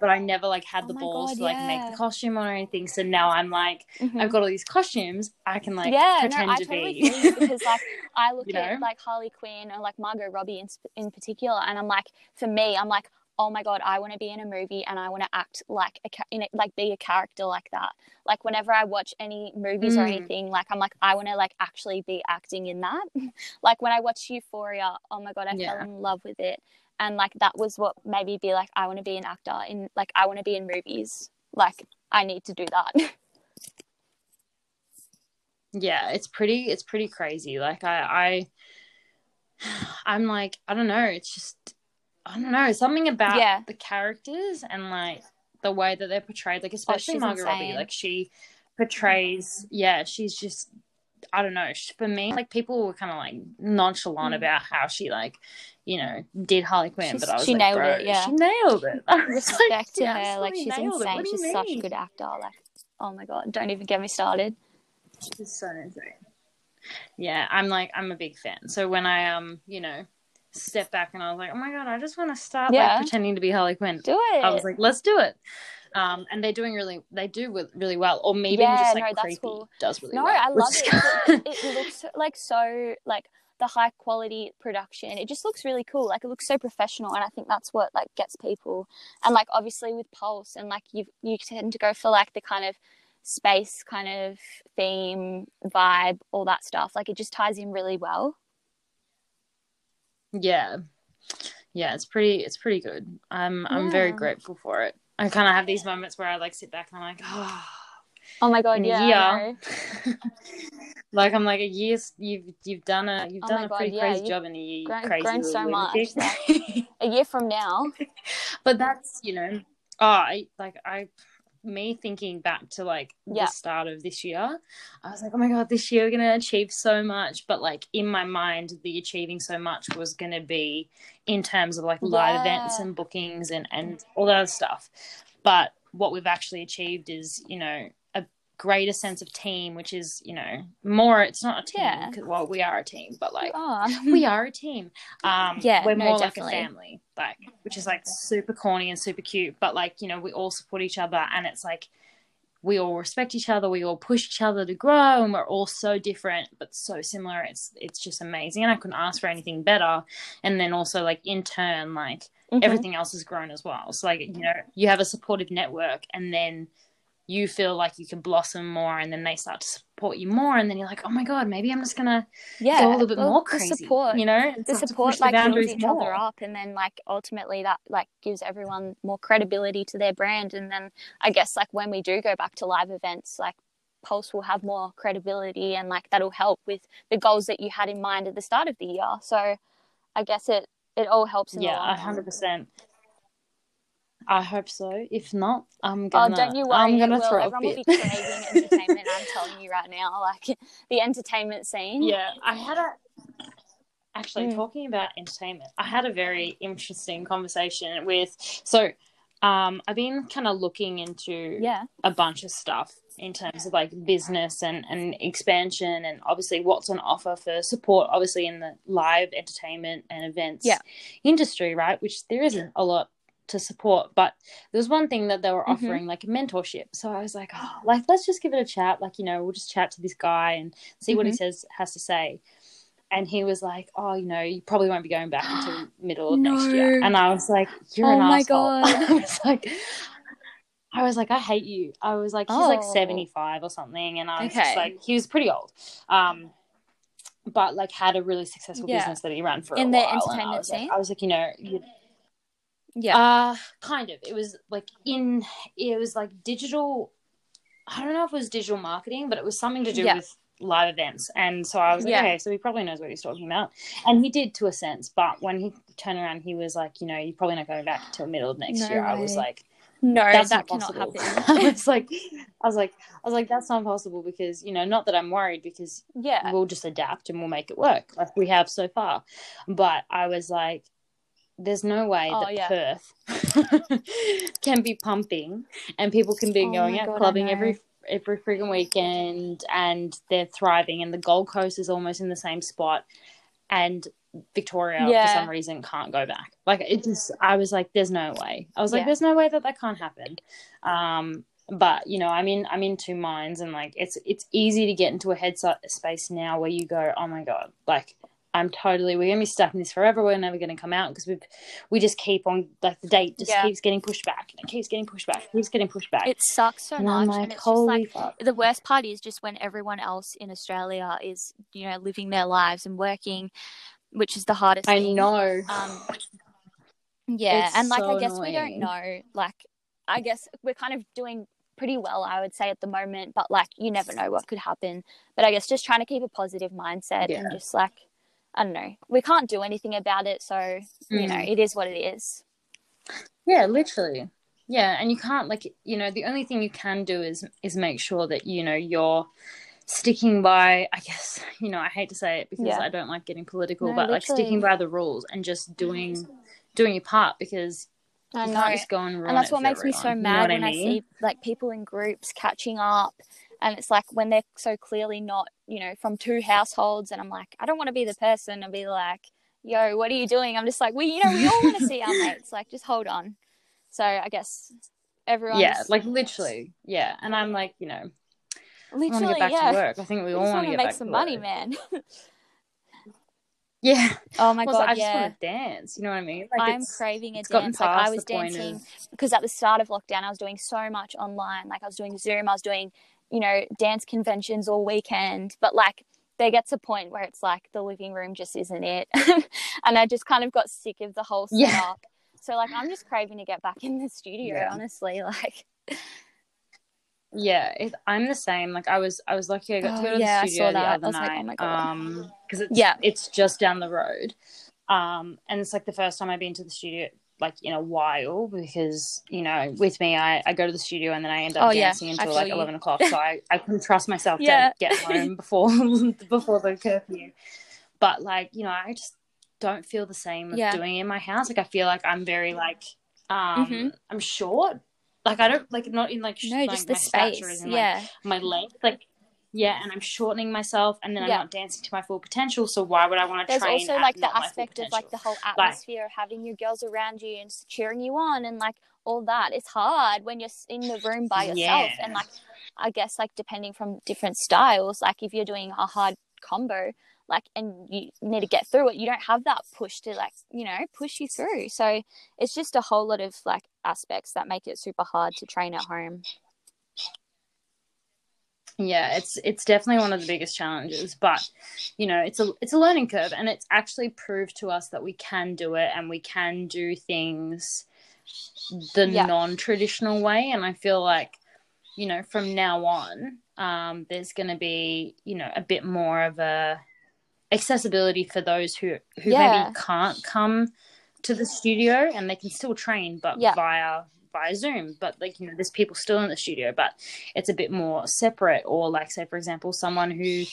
but i never like had Oh the balls God, to like make the costume or anything so now i'm like Mhm. i've got all these costumes i can like yeah, pretend no, to totally be because like I look You at like Harley Quinn or like Margot Robbie in, in particular, and I'm like, for me, I'm like, oh my god, I want to be in a movie and I want to act like a in it, like be a character like that. Like whenever I watch any movies or Mm. anything, like I'm like, I want to like actually be acting in that. like when I watched Euphoria, oh my god, I Yeah. fell in love with it, and like that was what made me be like, I want to be an actor in like I want to be in movies. Like I need to do that. yeah it's pretty it's pretty crazy like i i i'm like i don't know it's just i don't know something about Yeah. the characters and like the way that they're portrayed like especially she's margot robbie like she portrays yeah she's just i don't know for me like people were kind of like nonchalant Mm. about how she like you know did harley quinn She's- but i was she like nailed bro, it, yeah. she nailed it like, respect to "She her. Like she's insane. What do you She's such a good actor. Like, oh my god, don't even get me started. It's so insane. Yeah, I'm like I'm a big fan. So when I um, you know, stepped back and I was like, oh my god, I just want to start Yeah. like pretending to be Harley Quinn. Do it. I was like, let's do it. Um, and they're doing really, they do with really well, or maybe Yeah, just no, like that's creepy cool. does really no, well. I love it. it. It looks like so like the high quality production. It just looks really cool. Like it looks so professional, and I think that's what like gets people. And like obviously with Pulse, and like you you tend to go for like the kind of space kind of theme vibe, all that stuff. Like it just ties in really well. Yeah, yeah, it's pretty, it's pretty good. I'm, I'm very grateful for it. I kind of have these moments where I like sit back and I'm like, oh, Oh my god, yeah. Year. like I'm like a year's you've you've done a you've Oh done a God, pretty yeah, crazy job in a year. grown- crazy grown so much. A year from now. but that's you know, oh, I like I me thinking back to like Yeah. the start of this year, I was like, oh my god, this year we're gonna achieve so much. But like in my mind, the achieving so much was gonna be in terms of like live events and bookings and and all that stuff. But what we've actually achieved is you know greater sense of team, which is you know more. It's not a team. Yeah. 'cause- Well, we are a team, but like Oh. we are a team. Um, Yeah, we're no, more definitely. like a family, like which is like super corny and super cute. But like you know, we all support each other, and it's like we all respect each other. We all push each other to grow, and we're all so different but so similar. It's it's just amazing, and I couldn't ask for anything better. And then also like in turn, like Mhm. everything else has grown as well. So like you know, you have a supportive network, and then you feel like you can blossom more and then they start to support you more and then you're like oh my god maybe i'm just gonna yeah, go a little bit well, more crazy support you know the support like the each more. other up and then like ultimately that like gives everyone more credibility to their brand and then i guess like when we do go back to live events like pulse will have more credibility and like that'll help with the goals that you had in mind at the start of the year. So i guess it it all helps yeah 100% I hope so. If not, I'm Oh, gonna. Oh, don't you worry. I'm gonna will. throw a Everyone will fit. be craving entertainment. I'm telling you right now, like the entertainment scene. Yeah, I had a actually Mm. talking about entertainment. I had a very interesting conversation with so um I've been kind of looking into Yeah. a bunch of stuff in terms of like business and and expansion and obviously what's on offer for support obviously in the live entertainment and events Yeah. industry, right? Which there isn't a lot to support, but there was one thing that they were Mhm. offering like mentorship. So I was like, oh, like let's just give it a chat. Like, you know, we'll just chat to this guy and see what he Mhm. says has to say. And he was like, "Oh, you know, you probably won't be going back until middle of next year." And I was like, "You're Oh an my asshole." God. I was like, I was like, "I hate you." I was like, "He's like Oh. 75 or something," and I was Okay. just like, he was pretty old, um, but like had a really successful Yeah. business that he ran for In a the while. and I entertainment was like- scene? I was like, you know, you, Yeah. uh, kind of. It was like in it was like digital. I don't know if it was digital marketing, but it was something to do Yeah. with live events. And so I was like, Yeah. okay, so he probably knows what he's talking about, and he did to a sense. But when he turned around, he was like, you know, you're probably not going back until middle of next No year. I was like, no, that's that not cannot possible. happen. I was like, I was like, I was like, that's not possible because you know, not that I'm worried because yeah. we'll just adapt and we'll make it work like we have so far. But I was like, there's no way Oh, that yeah. Perth can be pumping and people can be Oh going out God, clubbing every every friggin' weekend and they're thriving and the Gold Coast is almost in the same spot and Victoria Yeah. for some reason can't go back. Like it just I was like, there's no way. I was like, Yeah. there's no way that that can't happen. Um but you know i'm in i'm in two minds and like it's it's easy to get into a head space now where you go oh my god like i'm totally we're gonna be stuck in this forever we're never gonna come out because we we just keep on like the date just Yeah. keeps getting pushed back and it keeps getting pushed back keeps getting pushed back It sucks so and much. i'm like and it's just like fuck the worst part is just when everyone else in Australia is, you know, living their lives and working, which is the hardest i thing. know Um, yeah, It's and like so I guess we don't know. Like, I guess we're kind of doing pretty well, I would say, at the moment. But like, you never know what could happen. But I guess just trying to keep a positive mindset Yeah. and just like, I don't know, we can't do anything about it. So you know, Mm. it is what it is. Yeah, literally. Yeah, and you can't like you know the only thing you can do is is make sure that you know you're sticking by I guess you know I hate to say it because Yeah. I don't like getting political No, but like sticking by the rules and just doing doing your part because I you know. can't just go and ruin and that's what makes me so everyone. You know mad when I, mean? see like people in groups catching up and it's like when they're so clearly not you know from two households and i'm like i don't want to be the person and be like yo what are you doing i'm just like we you know we all want to see our mates like just hold on so i guess everyone Yeah, like literally. Yeah, and I'm like you know I literally get back yeah to work. I think we we all want to make some money work. man Yeah, oh my god I just want to dance. You know what I mean? Like I'm craving a dance. Like I was dancing of- because at the start of lockdown, I was doing so much online. Like I was doing Zoom, I was doing, you know, dance conventions all weekend. But like there gets a point where it's like the living room just isn't it, and I just kind of got sick of the whole Yeah. setup. So like I'm just craving to get back in the studio. Yeah. Honestly, like Yeah, it, I'm the same. Like I was, I was lucky. I got to Oh, go to yeah, the studio saw the other I was like, night. oh my God. Um, because it's Yeah. it's just down the road. Um, and it's like the first time I've been to the studio like in a while because you know with me I, I go to the studio and then I end up Oh, dancing I until like you. eleven o'clock. So I I couldn't trust myself Yeah. to get home before before the curfew. But like you know I just don't feel the same of Yeah. doing it in my house. Like I feel like I'm very like um Mhm. I'm short. Like I don't like not in like no, like just the space. in like yeah, my length like yeah and i'm shortening myself and then i'm not dancing to my full potential so why would i want to there's train also like the aspect of like the whole atmosphere of having your girls around you and cheering you on and like all that. It's hard when you're in the room by yourself Yeah. and like i guess like depending from different styles like if you're doing a hard combo like and you need to get through it you don't have that push to like you know push you through. So it's just a whole lot of like aspects that make it super hard to train at home yeah it's it's definitely one of the biggest challenges but you know it's a it's a learning curve and it's actually proved to us that we can do it and we can do things the Yeah. non-traditional way and i feel like you know from now on um there's going to be you know a bit more of a accessibility for those who who Yeah. maybe can't come to the studio and they can still train but Yeah. via via zoom but like you know there's people still in the studio but it's a bit more separate or like say for example someone who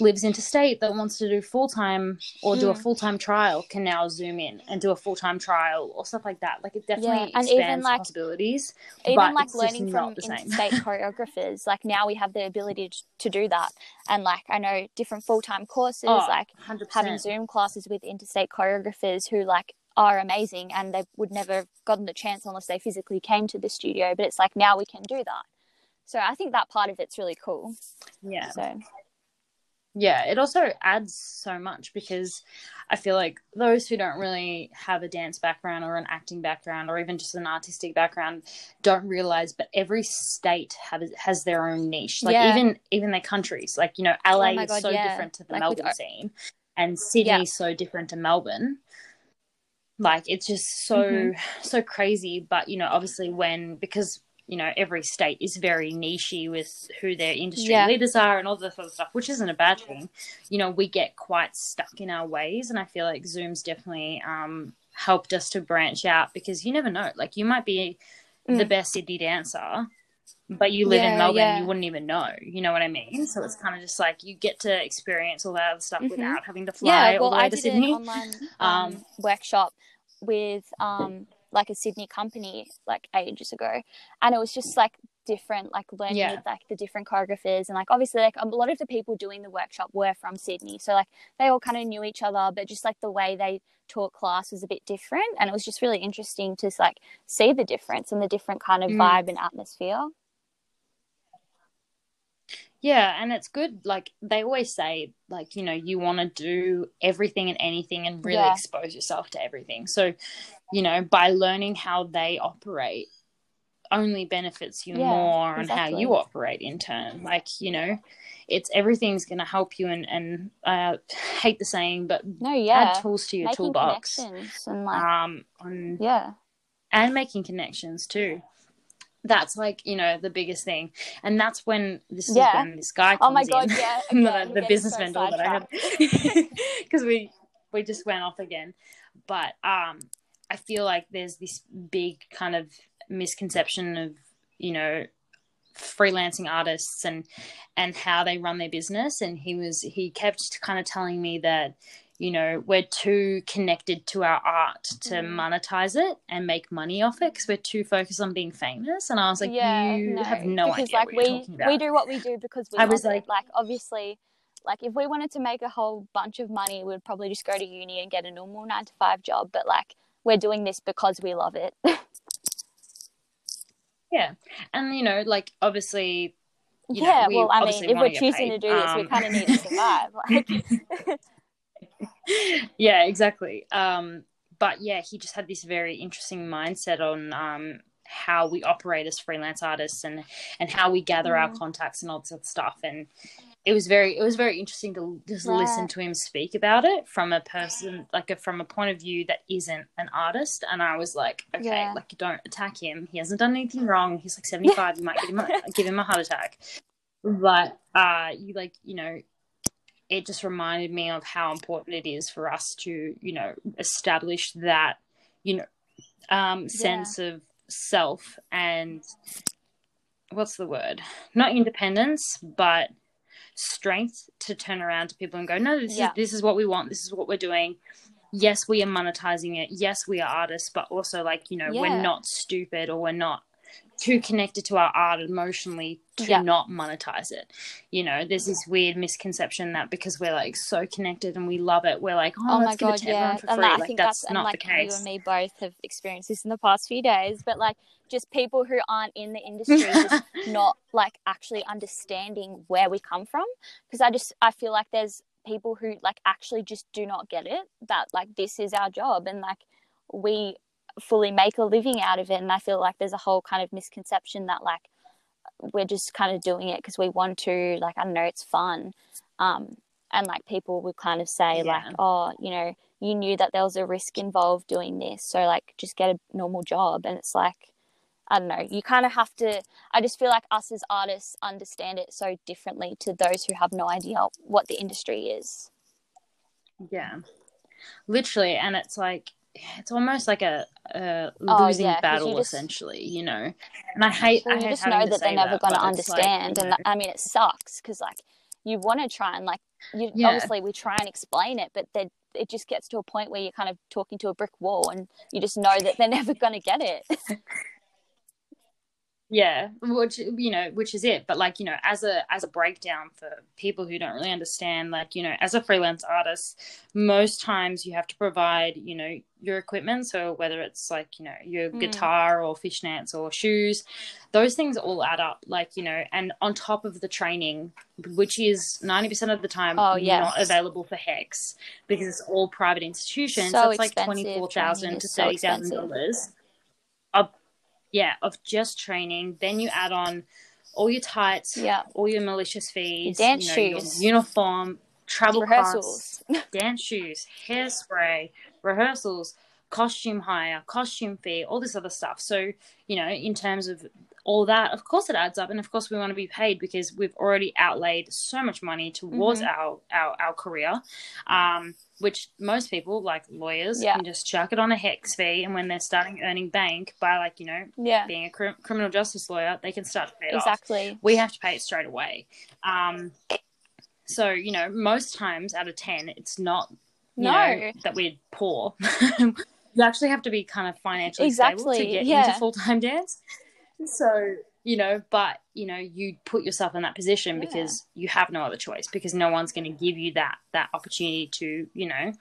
lives interstate that wants to do full-time or do a Mm. full-time trial can now zoom in and do a full-time trial or stuff like that like it definitely and expands even, like, possibilities even like learning from interstate choreographers like now we have the ability to, to do that and like i know different full-time courses Oh, like 100%. having zoom classes with interstate choreographers who like are amazing and they would never have gotten the chance unless they physically came to the studio but it's like now we can do that so i think that part of it's really cool yeah so yeah it also adds so much because i feel like those who don't really have a dance background or an acting background or even just an artistic background don't realize but every state has has their own niche like Yeah. even even their countries like you know la Oh my is so yeah. different to the Like melbourne scene and sydney Yeah. is so different to melbourne like it's just so Mhm. so crazy but you know obviously when because you know every state is very nichey with who their industry Yeah. leaders are and all this sort of stuff which isn't a bad thing you know we get quite stuck in our ways and i feel like zoom's definitely um helped us to branch out because you never know like you might be the Mm. best sydney dancer but you live in melbourne yeah. you wouldn't even know you know what i mean so it's kind of just like you get to experience all that other stuff Mhm. without having to fly yeah all well the way i to did sydney an online um, Um, workshop with um like a sydney company like ages ago and it was just like different like learning Yeah. with like the different choreographers and like obviously like a lot of the people doing the workshop were from sydney so like they all kind of knew each other but just like the way they taught class was a bit different and it was just really interesting to like see the difference and the different kind of Mm. vibe and atmosphere Yeah, and it's good. Like they always say, like you know, you want to do everything and anything, and really Yeah. expose yourself to everything. So, you know, by learning how they operate, only benefits you Yeah, more on how you operate in turn. Like you know, it's everything's going to help you, and and I hate the saying, but no yeah add tools to your making toolbox. and like Um, on yeah and making connections too. That's like you know the biggest thing, and that's when this is Yeah. when this guy. oh my god in. yeah the, the business so vendor that I had because we we just went off again. But um, I feel like there's this big kind of misconception of you know freelancing artists and and how they run their business. And he was he kept kind of telling me that you know we're too connected to our art to Mm. monetize it and make money off it because we're too focused on being famous. And I was like, yeah, you have no because idea like we you're talking about. we do what we do because we I love was it. like- like obviously like if we wanted to make a whole bunch of money we'd probably just go to uni and get a normal 9 to 5 job but like we're doing this because we love it Yeah, and you know, like obviously, you know, yeah we well i mean if we're choosing paid. to do this we Um, kind of need to survive like yeah, exactly. Um, but yeah, he just had this very interesting mindset on um how we operate as freelance artists and and how we gather our Mm. contacts and all this other stuff. And it was very it was very interesting to just listen to him speak about it from a person like a, from a point of view that isn't an artist. And i was like okay Yeah. like don't attack him. He hasn't done anything wrong. He's like 75 you might give him a, give him a heart attack. But uh you like you know it just reminded me of how important it is for us to you know establish that you know um sense of self and what's the word? Not independence but strength to turn around to people and go no this Yeah. is this is what we want. This is what we're doing. Yes we are monetizing it. Yes we are artists but also like you know Yeah. we're not stupid or we're not too connected to our art emotionally to Yeah. not monetize it you know there's this weird misconception that because we're like so connected and we love it we're like oh, oh my let's give it god to yeah everyone for and free that, i think that's, that's, not like the case. you and me both have experienced this in the past few days but like just people who aren't in the industry just not like actually understanding where we come from because i just i feel like there's people who like actually just do not get it that like this is our job and like we fully make a living out of it and i feel like there's a whole kind of misconception that like we're just kind of doing it because we want to. Like I don't know, it's fun. Um, and like people would kind of say Yeah. like, oh, you know, you knew that there was a risk involved doing this, so like just get a normal job. And it's like, I don't know, you kind of have to. I just feel like us as artists understand it so differently to those who have no idea what the industry is. Yeah. Literally, and it's like it's almost like a, a Oh, losing battle you just- essentially, you know. And I hate Well, I you hate just know that they're never going to it's like, understand, you and know, I mean, it sucks because like you want to try and like you Yeah. obviously we try and explain it, but then it just gets to a point where you're kind of talking to a brick wall, and you just know that they're never going to get it. Yeah, which you know, which is it. But like you know, as a as a breakdown for people who don't really understand, like you know, as a freelance artist, most times you have to provide you know your equipment. So whether it's like you know your Mm. guitar or fishnets or shoes, those things all add up. Like you know, and on top of the training, which is ninety percent of the time Oh, yes. not available for HECS because it's all private institutions. So it's like expensive. twenty four Training thousand to is so thirty thousand expensive. dollars of yeah of just training then you add on all your tights Yeah. all your malicious fees Your dance you know, shoes. uniform travel Rehearsals. costs dance shoes hairspray rehearsals costume hire costume fee all this other stuff so you know in terms of all that of course it adds up and of course we want to be paid because we've already outlaid so much money towards Mhm. our, our our career um which most people like lawyers Yeah. can just chuck it on a HECS fee and when they're starting earning bank by like you know Yeah, being a cri- criminal justice lawyer they can start to pay it off exactly. we have to pay it straight away um so you know most times out of 10 it's not you No. know that we're poor you actually have to be kind of financially stable to get yeah. into full-time dance so you know but you know you put yourself in that position Yeah. because you have no other choice because no one's going to give you that that opportunity to you know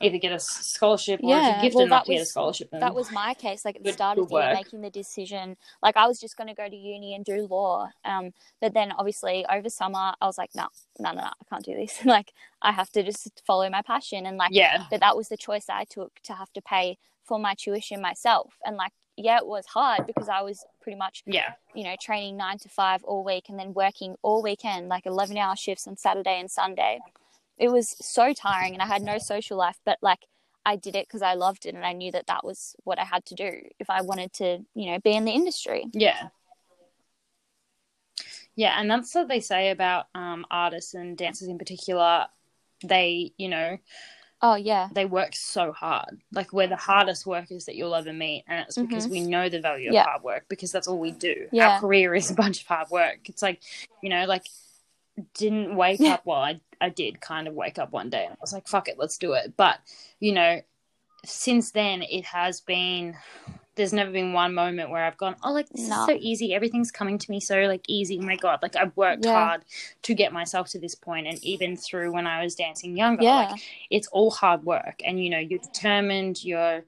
either get a scholarship or if Yeah, you're gifted well, enough that to get a scholarship then that was my case like at the Good- start of the year making the decision like i was just going to go to uni and do law um but then obviously over summer i was like no no no no i can't do this like i have to just follow my passion and like yeah but that was the choice i took to have to pay for my tuition myself and like yeah it was hard because i was pretty much yeah you know training nine to five all week and then working all weekend like 11 hour shifts on saturday and sunday it was so tiring and i had no social life but like i did it because i loved it and i knew that that was what i had to do if i wanted to you know be in the industry Yeah. Yeah, and that's what they say about um, artists and dancers in particular. They, you know, oh yeah they work so hard. Like we're the hardest workers that you'll ever meet, and it's because Mhm. we know the value of Yeah. hard work because that's all we do. Yeah. Our career is a bunch of hard work. It's like, you know, like didn't wake Yeah. up. Well, I I did kind of wake up one day and I was like, fuck it, let's do it. But you know, since then it has been. There's never been one moment where I've gone, oh, like this No. is so easy. Everything's coming to me so like easy. Oh my god, like I've worked Yeah. hard to get myself to this point, and even through when I was dancing younger, yeah like it's all hard work and you know you're determined you're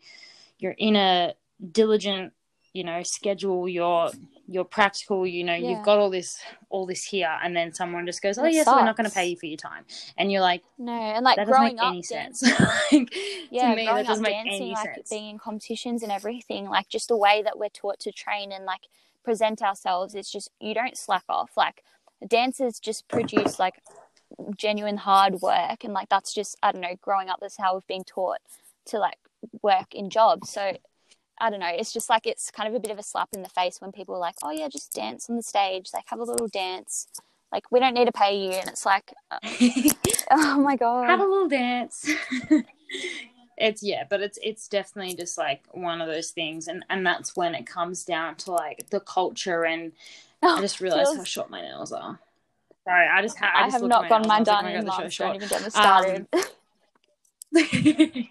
you're in a diligent you know schedule you're you're practical you know Yeah. you've got all this all this here and then someone just goes oh yes we're not going to pay you for your time and you're like no and like that doesn't growing make up any sense like, yeah, to me growing that doesn't up make dancing, any like sense being in competitions and everything, like just the way that we're taught to train and like present ourselves, it's just you don't slack off. Like dancers just produce like genuine hard work, and like that's just I don't know. Growing up, that's how we've been taught to like work in jobs. So I don't know. It's just like it's kind of a bit of a slap in the face when people are like, "Oh yeah, just dance on the stage, like have a little dance." Like we don't need to pay you, and it's like, uh, oh my god, have a little dance it's yeah but it's it's definitely just like one of those things and and that's when it comes down to like the culture and Oh, i just realized how short my nails are sorry i just, ha- I I just have not at gotten nails mine and I was done like, "Oh in my God, they're months. so Don't even get me started. um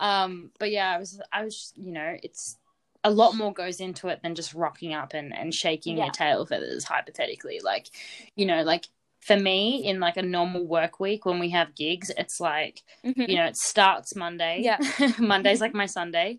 Um, but yeah i was i was you know it's a lot more goes into it than just rocking up and and shaking Yeah. your tail feathers hypothetically like you know like for me in like a normal work week when we have gigs it's like Mhm. you know it starts monday Yeah. monday's like my sunday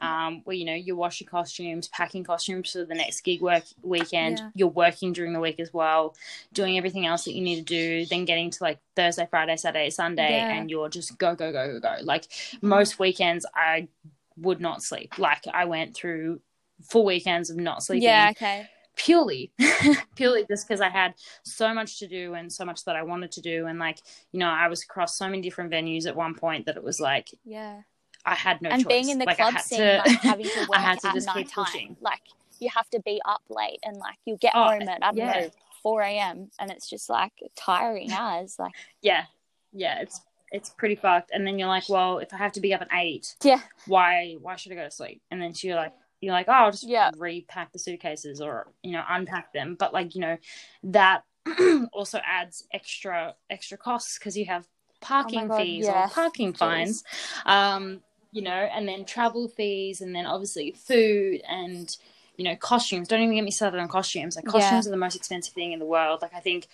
um where you know you're washing costumes packing costumes for the next gig work weekend Yeah. you're working during the week as well doing everything else that you need to do then getting to like thursday friday saturday sunday Yeah. and you're just go go go go go like most weekends i would not sleep like i went through full weekends of not sleeping Yeah, okay. Purely purely just because i had so much to do and so much that i wanted to do and like you know i was across so many different venues at one point that it was like yeah i had no choice. and choice. being in the like, club scene to, like having to work i had to at night time like you have to be up late and like you'll get Oh, home at i don't yeah. know 4 a.m and it's just like tiring as like yeah yeah it's it's pretty fucked and then you're like well if i have to be up at eight yeah why why should i go to sleep and then you're like you're like oh i'll just Yeah. repack the suitcases or you know unpack them but like you know that also adds extra extra costs because you have parking Oh God, fees yeah. or parking Jeez. fines um you know and then travel fees and then obviously food and you know costumes don't even get me started on costumes like Yeah. costumes are the most expensive thing in the world like i think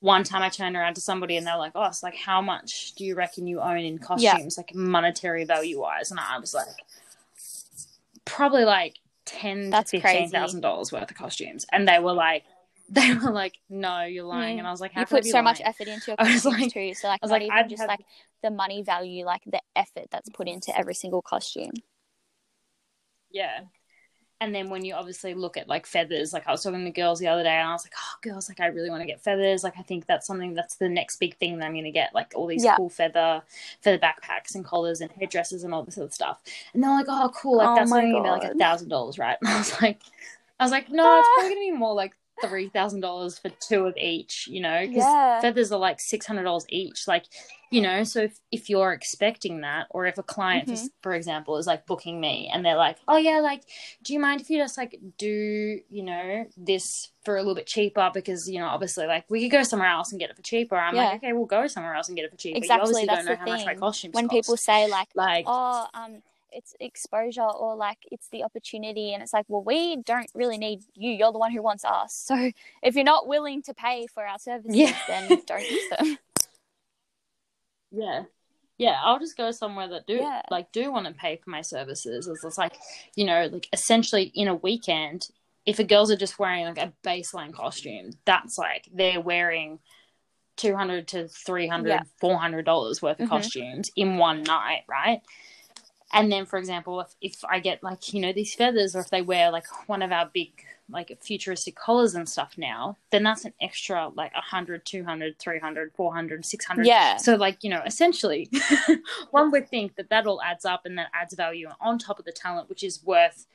one time I turned around to somebody and they're like, "Oh, it's like how much do you reckon you own in costumes, like monetary value wise?" And I was like, probably like ten That's to fifteen thousand dollars worth of costumes, and they were like, they were like, "No, you're lying," Mm. and I was like, "How you put so much effort into your costumes like- too. So like I was not like, even I'd just have- like the money value like the effort that's put into every single costume. Yeah. And then when you obviously look at like feathers, like I was talking to girls the other day and I was like, oh, girls, like I really want to get feathers. Like I think that's something that's the next big thing that I'm going to get, like all these Yeah. cool feather, feather backpacks and collars and headdresses and all this other stuff. And they're like, oh, cool. Like Oh that's only going to be like a thousand dollars, right? And I was like, I was like, no, it's ah. probably going to be more like three thousand dollars for two of each, you know, because Yeah. feathers are like six hundred dollars each. Like, you know, so if, if you're expecting that, or if a client, for, Mhm. for example, is like booking me and they're like, oh yeah, like, do you mind if you just like do, you know, this for a little bit cheaper? Because you know, obviously, like we could go somewhere else and get it for cheaper. I'm Yeah. like, okay, we'll go somewhere else and get it for cheaper. Exactly, You obviously that's don't know the how much my thing. costumes when cost. people say like like, oh um it's exposure or like it's the opportunity and it's like well we don't really need you you're the one who wants us so if you're not willing to pay for our services Yeah. then don't use them Yeah. Yeah, I'll just go somewhere that do Yeah. like do want to pay for my services. It's, it's like, you know, like essentially in a weekend, if the girls are just wearing like a baseline costume, that's like they're wearing 200 to 300 Yeah. 400 dollars worth of Mhm. costumes in one night, right? And then for example, if if I get like, you know, these feathers or if they wear like one of our big like futuristic collars and stuff now, then that's an extra like 100, 200, 300, 400, 600. Yeah. So like, you know, essentially one would think that that all adds up and that adds value on top of the talent which is worth,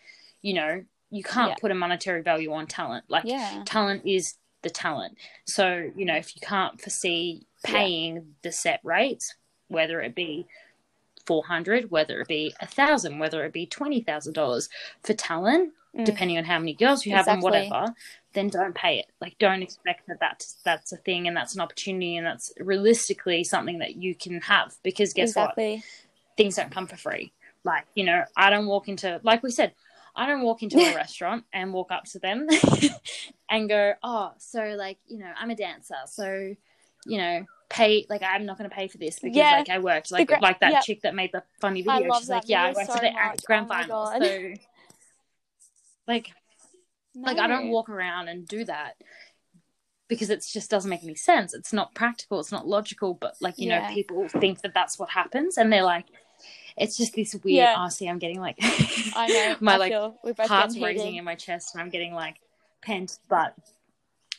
you know, you can't Yeah. put a monetary value on talent. Like yeah talent is the talent. So, you know, if you can't foresee paying the set rates, whether it be 400, whether it be a thousand, whether it be $20,000 for talent, Mm. depending on how many girls you have and whatever, then don't pay it. Like, don't expect that that's, that's a thing and that's an opportunity and that's realistically something that you can have because guess what? things don't come for free. Like, you know, I don't walk into, like we said, I don't walk into a restaurant and walk up to them and go, oh, so like, you know, I'm a dancer. So, you know, pay, like, I'm not going to pay for this because Yeah. like I worked. Like, gra- like that yeah. chick that made the funny video. She's like, yeah, I went so for the much. grand Oh my finals. So, like, like I don't walk around and do that because it just doesn't make any sense. It's not practical. It's not logical. But like you Yeah. know, people think that that's what happens, and they're like, it's just this weird. Yeah. Oh, see, I'm getting like I know my I like feel we're both heart's raising in my chest, and I'm getting like pent. But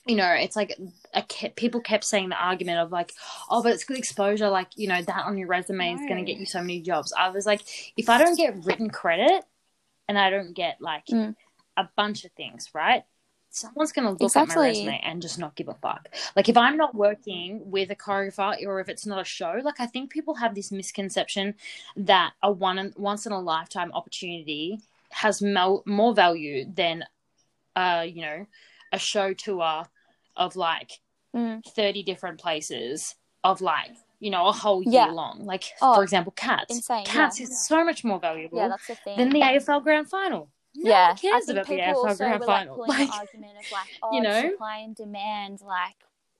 you know, it's like a, ke- people kept saying the argument of like, oh, but it's good exposure. Like you know, that on your resume is going to get you so many jobs. I was like, if I don't get written credit, and I don't get like Mm. a bunch of things, right? Someone's going to look Exactly. at my resume and just not give a fuck. Like, if I'm not working with a choreographer or if it's not a show, like, I think people have this misconception that a one once in a lifetime opportunity has mo- more value than, uh, you know, a show tour of like Mm. 30 different places of like, you know, a whole year Yeah. long. Like, Oh, for example, Cats. insane, Cats yeah. is so much more valuable yeah that's the thing than the AFL Grand Final. No yeah, one cares about the AFL Grand were like Final. pulling Like, argument of like, oh, you know? supply and demand, like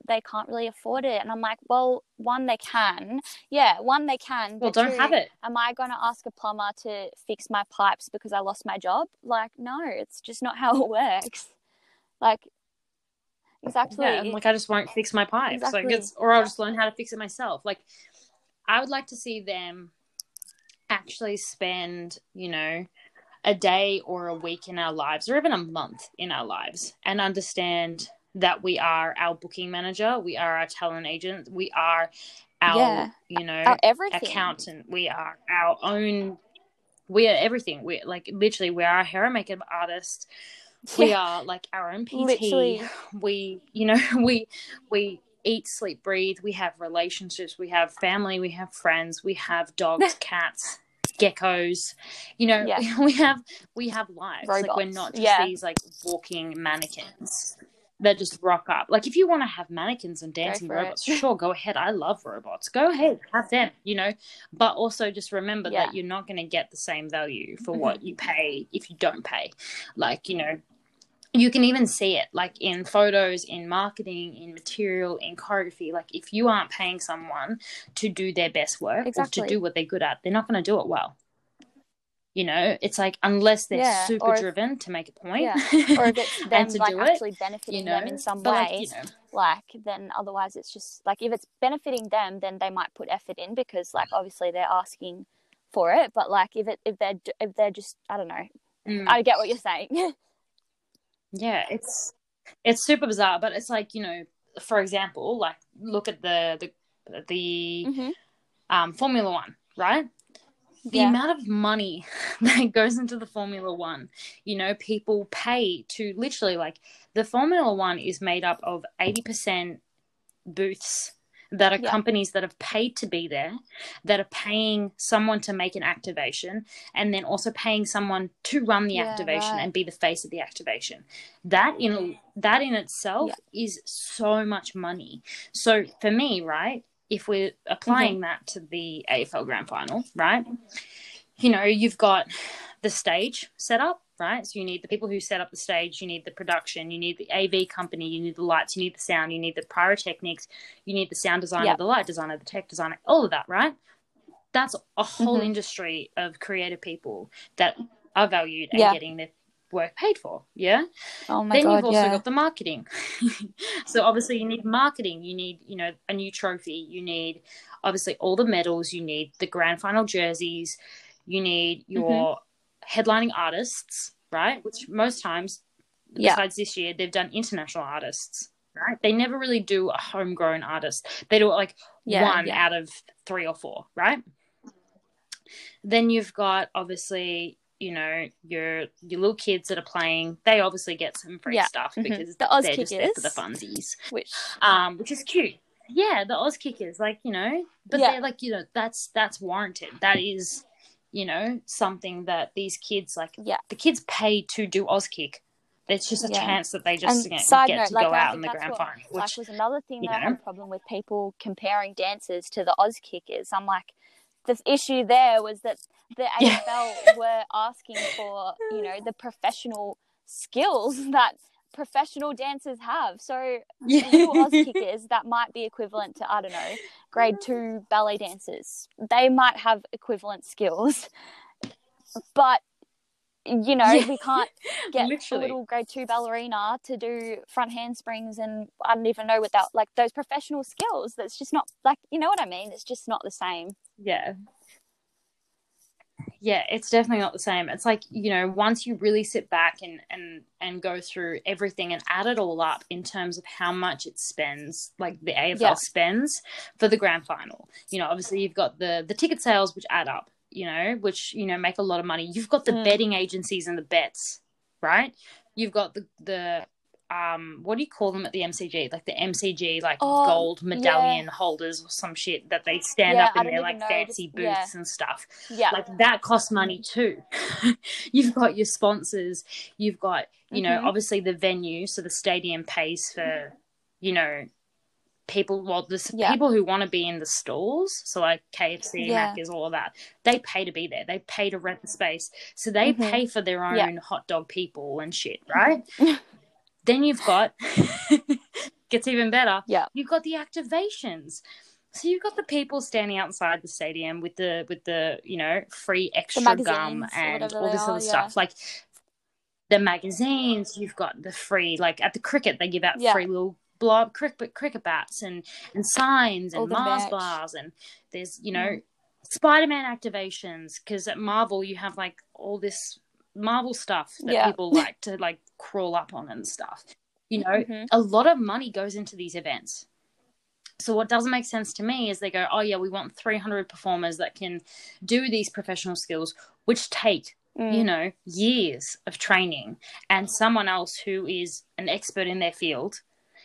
they can't really afford it, and I'm like, well, one they can, yeah, one they can, well, but don't two, have it. Am I going to ask a plumber to fix my pipes because I lost my job? Like, no, it's just not how it works. Like, exactly. Yeah, and, like I just won't fix my pipes. Like Exactly. it's, or I'll just learn how to fix it myself. Like, I would like to see them actually spend, you know, a day or a week in our lives or even a month in our lives and understand that we are our booking manager, we are our talent agent, we are our Yeah. you know Our everything. accountant, we are our own we are everything. We're like literally we are a hair and makeup artist. We Yeah. are like our own PT. Literally. We you know, we we eat, sleep, breathe. We have relationships, we have family, we have friends, we have dogs, cats, geckos. You know, Yeah. we have we have lives. Like we're not just Yeah. these like walking mannequins that just rock up. Like if you want to have mannequins and dancing for it. robots, sure, go ahead. I love robots. Go ahead, have them, you know. But also just remember Yeah. that you're not going to get the same value for mm-hmm. what you pay if you don't pay. Like, you know, you can even see it like in photos, in marketing, in material, in choreography. Like if you aren't paying someone to do their best work or Exactly. to do what they're good at, they're not going to do it well. You know, it's like unless they're Yeah, super or if- driven to make a point, Yeah. or if it's them and to like do it, benefiting you know, them in some but way, like, you know, like then otherwise it's just like if it's benefiting them, then they might put effort in because like obviously they're asking for it. But like if it if they're if they're just I don't know, mm. I get what you're saying. yeah it's it's super bizarre but it's like you know for example like look at the the the Mhm. um formula one right the Yeah. amount of money that goes into the formula one you know people pay to literally like the formula one is made up of 80% booths that are Yeah. companies that have paid to be there that are paying someone to make an activation and then also paying someone to run the Yeah, activation right. and be the face of the activation that in that in itself is so much money so for me right if we're applying Mm-hmm. that to the AFL grand final right you know you've got the stage set up right so you need the people who set up the stage you need the production you need the AV company you need the lights you need the sound you need the pyrotechnics you need the sound designer Yep. the light designer the tech designer all of that right that's a whole Mhm. industry of creative people that are valued and Yeah. getting their work paid for yeah Oh my then god, you've also yeah. got the marketing so obviously you need marketing you need you know a new trophy you need obviously all the medals you need the grand final jerseys you need Mm-hmm. Headlining artists right which most times Yeah. besides this year they've done international artists right they never really do a homegrown artist they do it like Yeah, one yeah. out of three or four right then you've got obviously you know your your little kids that are playing they obviously get some free Yeah. stuff Mhm. because The Oz they're just there for the Kickers. funsies Which um which is cute yeah the Auskickers like you know but Yeah. they're like you know that's that's warranted that is you know something that these kids like Yeah. the kids pay to do Auskick it's just a Yeah. chance that they just get, get to like go out in the grand what final like was another thing that I had a problem with people comparing dancers to the Auskickers. I'm like, the issue there was that the Yeah. AFL were asking for, you know, the professional skills that professional dancers have. So Oz kickers that might be equivalent to I don't know grade two ballet dancers. They might have equivalent skills, but you know Yeah. we can't get Literally. a little grade two ballerina to do front handsprings and I don't even know without like those professional skills. That's just not like you know what I mean. It's just not the same. yeah yeah it's definitely not the same it's like you know once you really sit back and and and go through everything and add it all up in terms of how much it spends like the afl Yeah. spends for the grand final you know obviously you've got the the ticket sales which add up you know which you know make a lot of money you've got the Mm. betting agencies and the bets right you've got the the um what do you call them at the mcg like the mcg like Oh, gold medallion holders or some shit that they stand Yeah, up in their like know, fancy booths yeah. and stuff Yeah. like that costs money too you've got your sponsors you've got you know Mhm. obviously the venue so the stadium pays for you know people well the Yeah. people who want to be in the stalls so like kfc Yeah. macca's all of that they pay to be there they pay to rent the space so they Mhm. pay for their own Yeah. hot dog people and shit right then you've got gets even better Yeah. you've got the activations so you've got the people standing outside the stadium with the with the you know free extra gum and all this are, other yeah. stuff like the magazines you've got the free like at the cricket they give out Yeah. free little blob cricket cricket bats and and signs and mars merch. bars and there's you know Mm. spider-man activations because at marvel you have like all this marble stuff that Yeah. people like to like crawl up on and stuff. You know, Mhm. a lot of money goes into these events. So what doesn't make sense to me is they go, "Oh yeah, we want 300 performers that can do these professional skills which take, Mm. you know, years of training and someone else who is an expert in their field.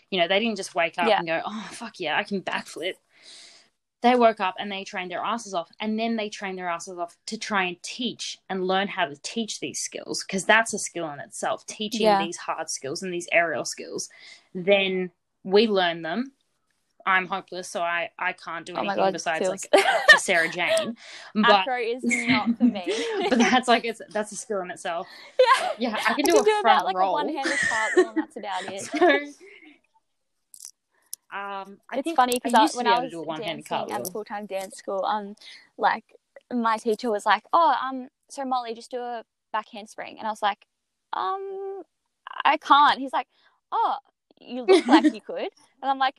You know, they didn't just wake up Yeah. and go, "Oh fuck yeah, I can backflip." They woke up and they trained their asses off, and then they trained their asses off to try and teach and learn how to teach these skills because that's a skill in itself. Teaching Yeah. these hard skills and these aerial skills, then we learn them. I'm hopeless, so I I can't do Oh anything god, besides feels- like Sarah Jane. But acro is not for me. but that's like it's that's a skill in itself. yeah, Yeah, I can I do a can do front about like a one-handed cartwheel, and that's about it. So, um, it's funny because when I was do a one-handed dancing at full time dance school, um, like my teacher was like, "Oh, um, so Molly, just do a back handspring," and I was like, "Um, I can't." He's like, "Oh, you look like you could," and I'm like,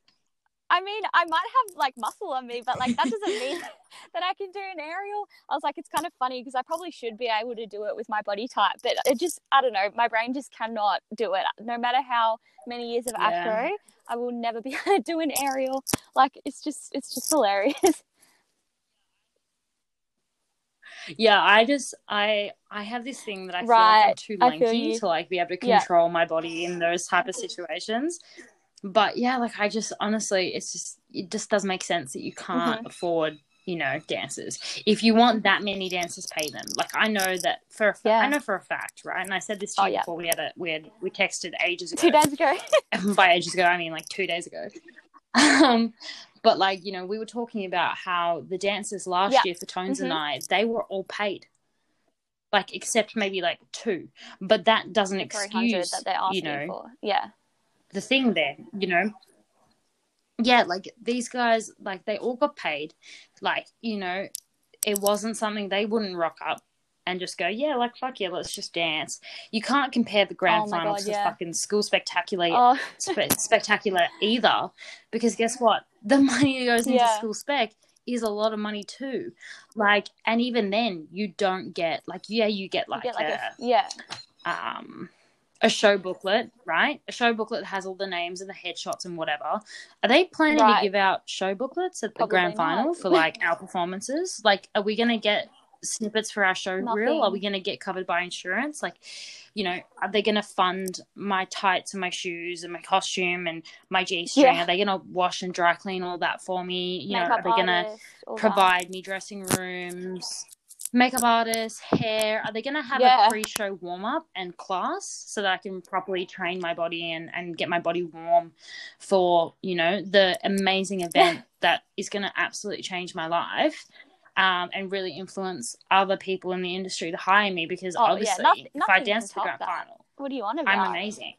"I mean, I might have like muscle on me, but like that doesn't mean that I can do an aerial." I was like, "It's kind of funny because I probably should be able to do it with my body type, but it just, I don't know, my brain just cannot do it. No matter how many years of Yeah. acro." I will never be able to do an aerial. Like it's just it's just hilarious. Yeah, I just I I have this thing that I feel Right, like I'm too feel lanky to like be able to Yeah. control my body in those type of situations. But yeah, like I just honestly, it's just it just doesn't make sense that you can't Mm-hmm. afford you know dancers. If you want that many dancers, pay them. Like I know that for a fa- Yeah. I know for a fact, right? And I said this to Oh, you yeah. before we had a we had we texted ages ago. Two days ago. by ages ago, I mean like two days ago. Um, but like you know, we were talking about how the dancers last Yeah. year for Tones and Mhm. I, they were all paid, like except maybe like two. But that doesn't excuse that they're you know for. Yeah. The thing there. You know, yeah, like these guys, like they all got paid. Like you know, it wasn't something they wouldn't rock up. And just go, yeah, like fuck yeah, let's just dance. You can't compare the grand Oh my finals God, to yeah. fucking school spectacular Oh spe- spectacular either because guess what the money that goes into Yeah. school spec is a lot of money too like and even then you don't get like yeah you get you like, get like a, a yeah. um a show booklet right a show booklet has all the names and the headshots and whatever are they planning Right. to give out show booklets at the Probably grand final for like our performances like are we gonna get snippets for our show reel are we gonna get covered by insurance like you know, are they going to fund my tights and my shoes and my costume and my G string? Yeah. Are they going to wash and dry clean all that for me? You know, are they going to all that. provide me dressing rooms, makeup artists, hair? Are they going to have Yeah. a pre-show warm up and class so that I can properly train my body and and get my body warm for you know the amazing event that is going to absolutely change my life? Um, and really influence other people in the industry to hire me because Oh, yeah, obviously, nothing- if I dance the grand that. final, What do you want to about? I'm amazing.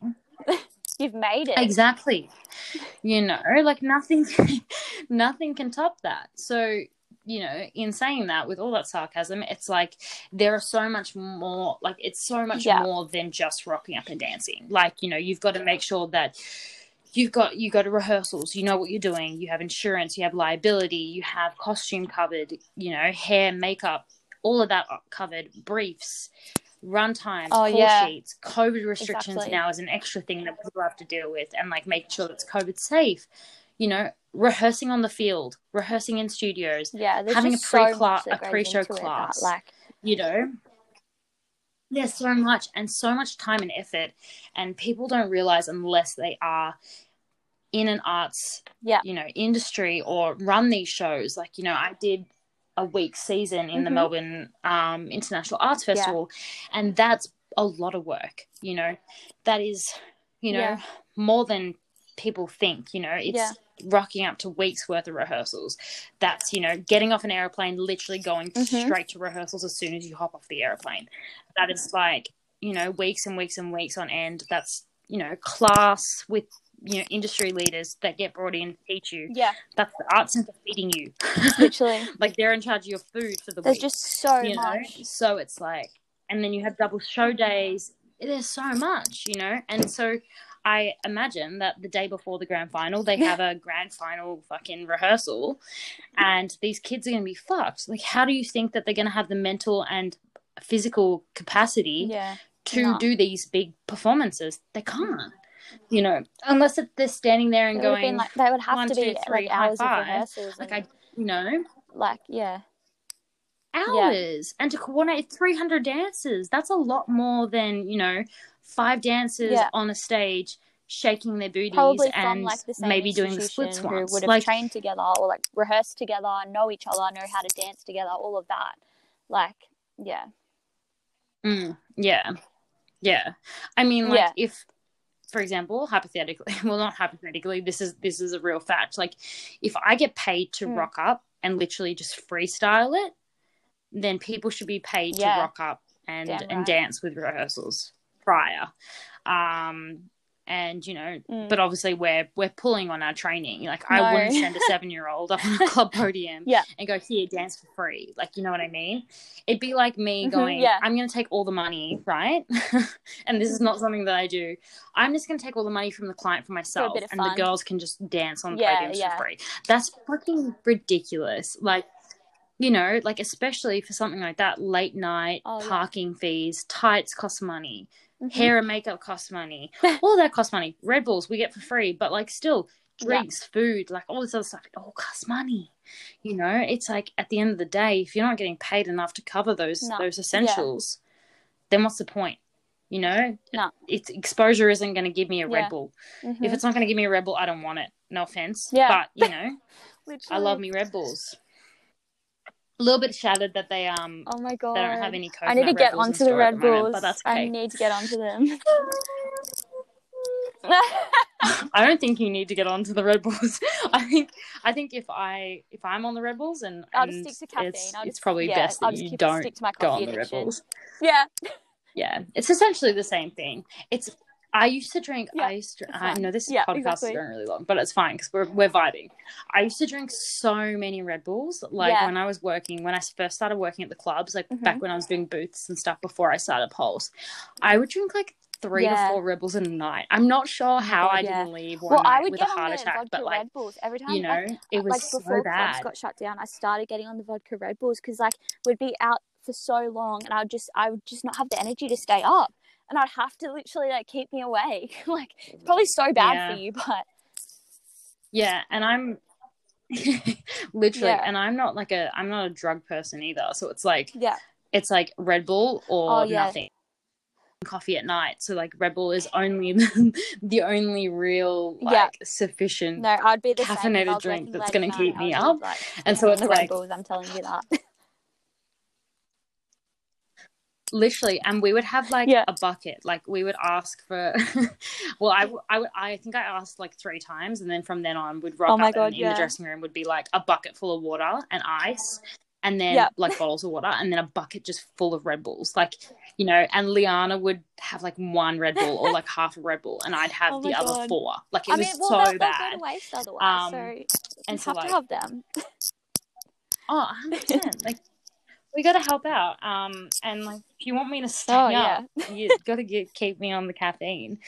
You've made it. Exactly. You know, like nothing nothing can top that. So, you know, in saying that with all that sarcasm, it's like there are so much more like it's so much Yeah. more than just rocking up and dancing. Like, you know, you've got to make sure that you've got you go to rehearsals, you know what you're doing, you have insurance, you have liability, you have costume covered, you know, hair, makeup, all of that covered, briefs, run times, Oh, call yeah. sheets, COVID restrictions Exactly. now is an extra thing that people have to deal with, and like make sure that's COVID safe. You know, rehearsing on the field, rehearsing in studios. Yeah, having a just so pre-cla- much that a pre-show it that, class. like, You know, there's so much and so much time and effort, and people don't realize unless they are in an arts Yeah. you know industry or run these shows like you know i did a week season in the Mhm. melbourne um, international arts Yeah. festival and that's a lot of work you know that is you know Yeah. more than people think you know it's Yeah. Rocking up to weeks worth of rehearsals. That's you know getting off an airplane literally going Mhm. straight to rehearsals as soon as you hop off the airplane. That is like you know weeks and weeks and weeks on end. That's you know class with you know industry leaders that get brought in to teach you. Yeah, that's the art center feeding you. Literally. like they're in charge of your food for the There's week just so you know? much. so it's like and then you have double show days. There's so much you know? And so i imagine that the day before the grand final they have a grand final fucking rehearsal and these kids are going to be fucked like how do you think that they're going to have the mental and physical capacity Yeah. to No. do these big performances. They can't. You know, unless they're standing there and It would have going like they would have one, to be two, three, like hours of rehearsals. like and, I you know, like yeah. hours and to coordinate 300 dances. That's a lot more than, you know, five dancers Yeah. on a stage shaking their booties Probably from and like the same maybe doing the splits who once. would have Like trained together or like rehearsed together, know each other, know how to dance together, all of that. Like yeah. Mm, yeah. Yeah. I mean like Yeah. if for example, hypothetically, well not hypothetically, this is this is a real fact. Like if I get paid to Mm. rock up and literally just freestyle it, then people should be paid Yeah. to rock up and and dance with rehearsals prior. Um and you know, Mm. but obviously we're we're pulling on our training. Like I wouldn't send a seven year old up on a club podium Yeah. and go here dance for free. Like you know what I mean? It'd be like me Mhm, going, yeah. I'm gonna take all the money, right? and this is not something that I do. I'm just gonna take all the money from the client for myself, and the girls can just dance on Yeah, podiums yeah. for free. That's fucking ridiculous. Like. You know, like especially for something like that, late night Oh, yeah. parking fees, tights cost money Mhm. hair and makeup costs money. all that costs money. Red Bulls we get for free, but like still Yeah. drinks, food, like all this other stuff, it all costs money. You know, it's like at the end of the day, if you're not getting paid enough to cover those No. those essentials, then what's the point? You know, No. it's exposure isn't going to give me a Yeah. Red Bull. Mhm. If it's not going to give me a Red Bull, I don't want it. No offense, Yeah. but you know, I love me Red Bulls. A little bit shattered that they um Oh my god. they don't have any. I need to get Bulls onto the Red the moment, Bulls. but that's I need to get onto them. I don't think you need to get onto the Red Bulls. I think I think if I if I'm on the Red Bulls and, I'll and just stick to caffeine. it's, I'll it's probably yeah, best that you don't stick to my go on the Red. Bulls. yeah. Yeah, it's essentially the same thing. It's I used to drink. Yeah, I used to. I know this Yeah, podcast exactly. is going really long, but it's fine because we're we're vibing. I used to drink so many Red Bulls. Like Yeah. when I was working, when I first started working at the clubs, like Mhm. back when I was doing booths and stuff before I started Pulse, I would drink like three Yeah. to four Red Bulls in a night. I'm not sure how God, I didn't leave one Well, I would with get a on heart the attack, vodka but like Red Bulls every time. you like, know, it was like so before clubs got shut down, I started getting on the vodka Red Bulls because like we'd be out for so long, and I would just I would just not have the energy to stay up, and I'd have to literally like keep me awake. like it's probably so bad Yeah. for you, but Yeah, and I'm literally, Yeah. and I'm not like a, I'm not a drug person either. So it's like, yeah, it's like Red Bull oh, or Oh, yeah. nothing. Coffee at night. So like Red Bull is only the only real like Yeah. sufficient. no, I'd be the same. if I Caffeinated drink that's gonna keep me up. Like, And so it's the Red like Bulls. I'm telling you that. Literally, and we would have like Yeah. a bucket. Like we would ask for. well, I, would I think I asked like three times, and then from then on would rock Oh my up God, and in yeah. the dressing room would be like a bucket full of water and ice. And then Yeah. like bottles of water, and then a bucket just full of Red Bulls, like you know. And Liana would have like one Red Bull or like half a Red Bull, and I'd have Oh the my other four. Like it I was mean, well, so they'll, they'll bad. go to waste otherwise. Um, so you and so have like to have them. Oh, 100%. like, we got to help out. Um, and like, if you want me to stay Oh, up, you got to get, keep me on the caffeine.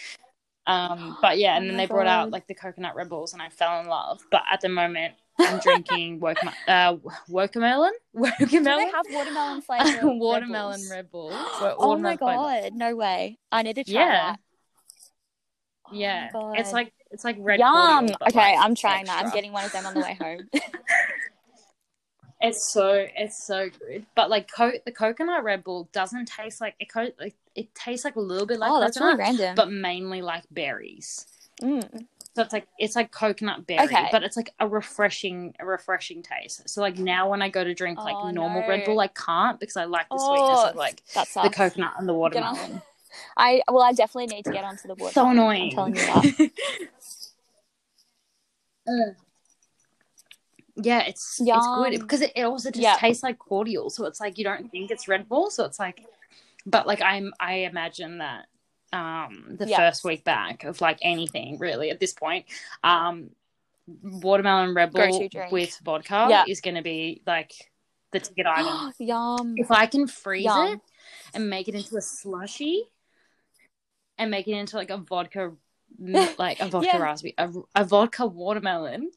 Um, but yeah, and Oh then they brought out like the coconut Red Bulls, and I fell in love. But at the moment, I'm drinking woke, uh, watermelon, Do they have watermelon flavor? watermelon Red Bulls? Red Oh my Watermelon flavor. god, no way. I need to try Yeah. that. Oh Yeah, it's like it's like red. Yum. Okay, like, I'm trying that. I'm getting one of them on the way home. It's so it's so good, but like co- the coconut Red Bull doesn't taste like it. Co- like, it tastes like a little bit like oh, that's really random. but mainly like berries. Mm. So it's like it's like coconut berry, Okay. but it's like a refreshing, a refreshing taste. So like now when I go to drink like Oh, normal no. Red Bull, I can't because I like the sweetness Oh, of like the coconut and the watermelon. I well, I definitely need to get onto the water. so annoying. I'm telling you that. Mm. yeah, it's it's good because it, it also just Yeah. tastes like cordial. So it's like you don't think it's Red Bull. So it's like, but like I'm I imagine that um the Yeah. first week back of like anything really at this point, um watermelon Red Bull with vodka Yeah. is going to be like the ticket item. Yum. if I can freeze Yum. it and make it into a slushy and make it into like a vodka like a vodka Yeah. raspberry a, a vodka watermelon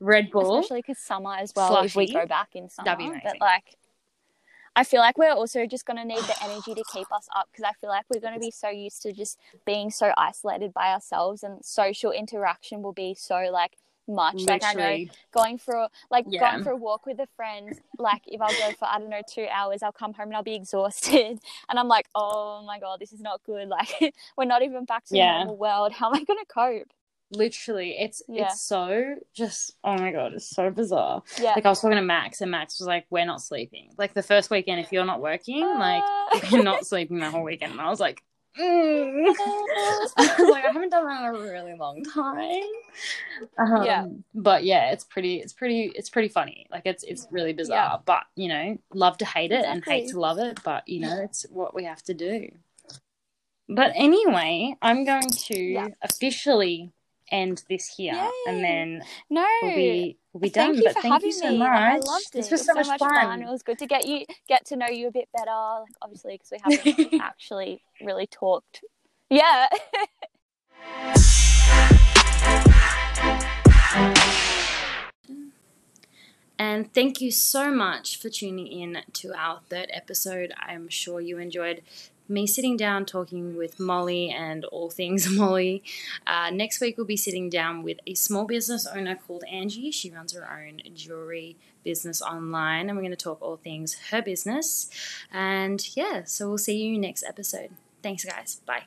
Red Bull Especially because summer as well. If we go back in summer, That'd be but like, I feel like we're also just going to need the energy to keep us up because I feel like we're going to be so used to just being so isolated by ourselves and social interaction will be so like much. Literally. Like I know going for like yeah. going for a walk with a friend, like if I'll go for I don't know two hours, I'll come home and I'll be exhausted, and I'm like, oh my god, this is not good. Like we're not even back to yeah. the normal world. How am I going to cope? Literally it's yeah. it's so just oh my god it's so bizarre. Yeah. Like i was talking to max and max was like we're not sleeping. Like the first weekend if you're not working uh... like you're not sleeping the whole weekend. And i was like mm. I was like i haven't done that in a really long time. Um, yeah. but yeah it's pretty it's pretty it's pretty funny. Like it's it's really bizarre. Yeah. but you know love to hate it exactly. and hate to love it but you know it's what we have to do. But anyway, I'm going to officially end this here, Yay. and then no, we'll be we'll be thank done. You but thank you so me. much. I loved it. This was, so, was so much, fun. fun. It was good to get you get to know you a bit better. Like obviously, because we haven't actually really talked. Yeah. And thank you so much for tuning in to our third episode. I'm sure you enjoyed me sitting down talking with Molly and all things Molly. Uh, next week, we'll be sitting down with a small business owner called Angie. She runs her own jewelry business online, and we're going to talk all things her business. And yeah, so we'll see you next episode. Thanks, guys. Bye.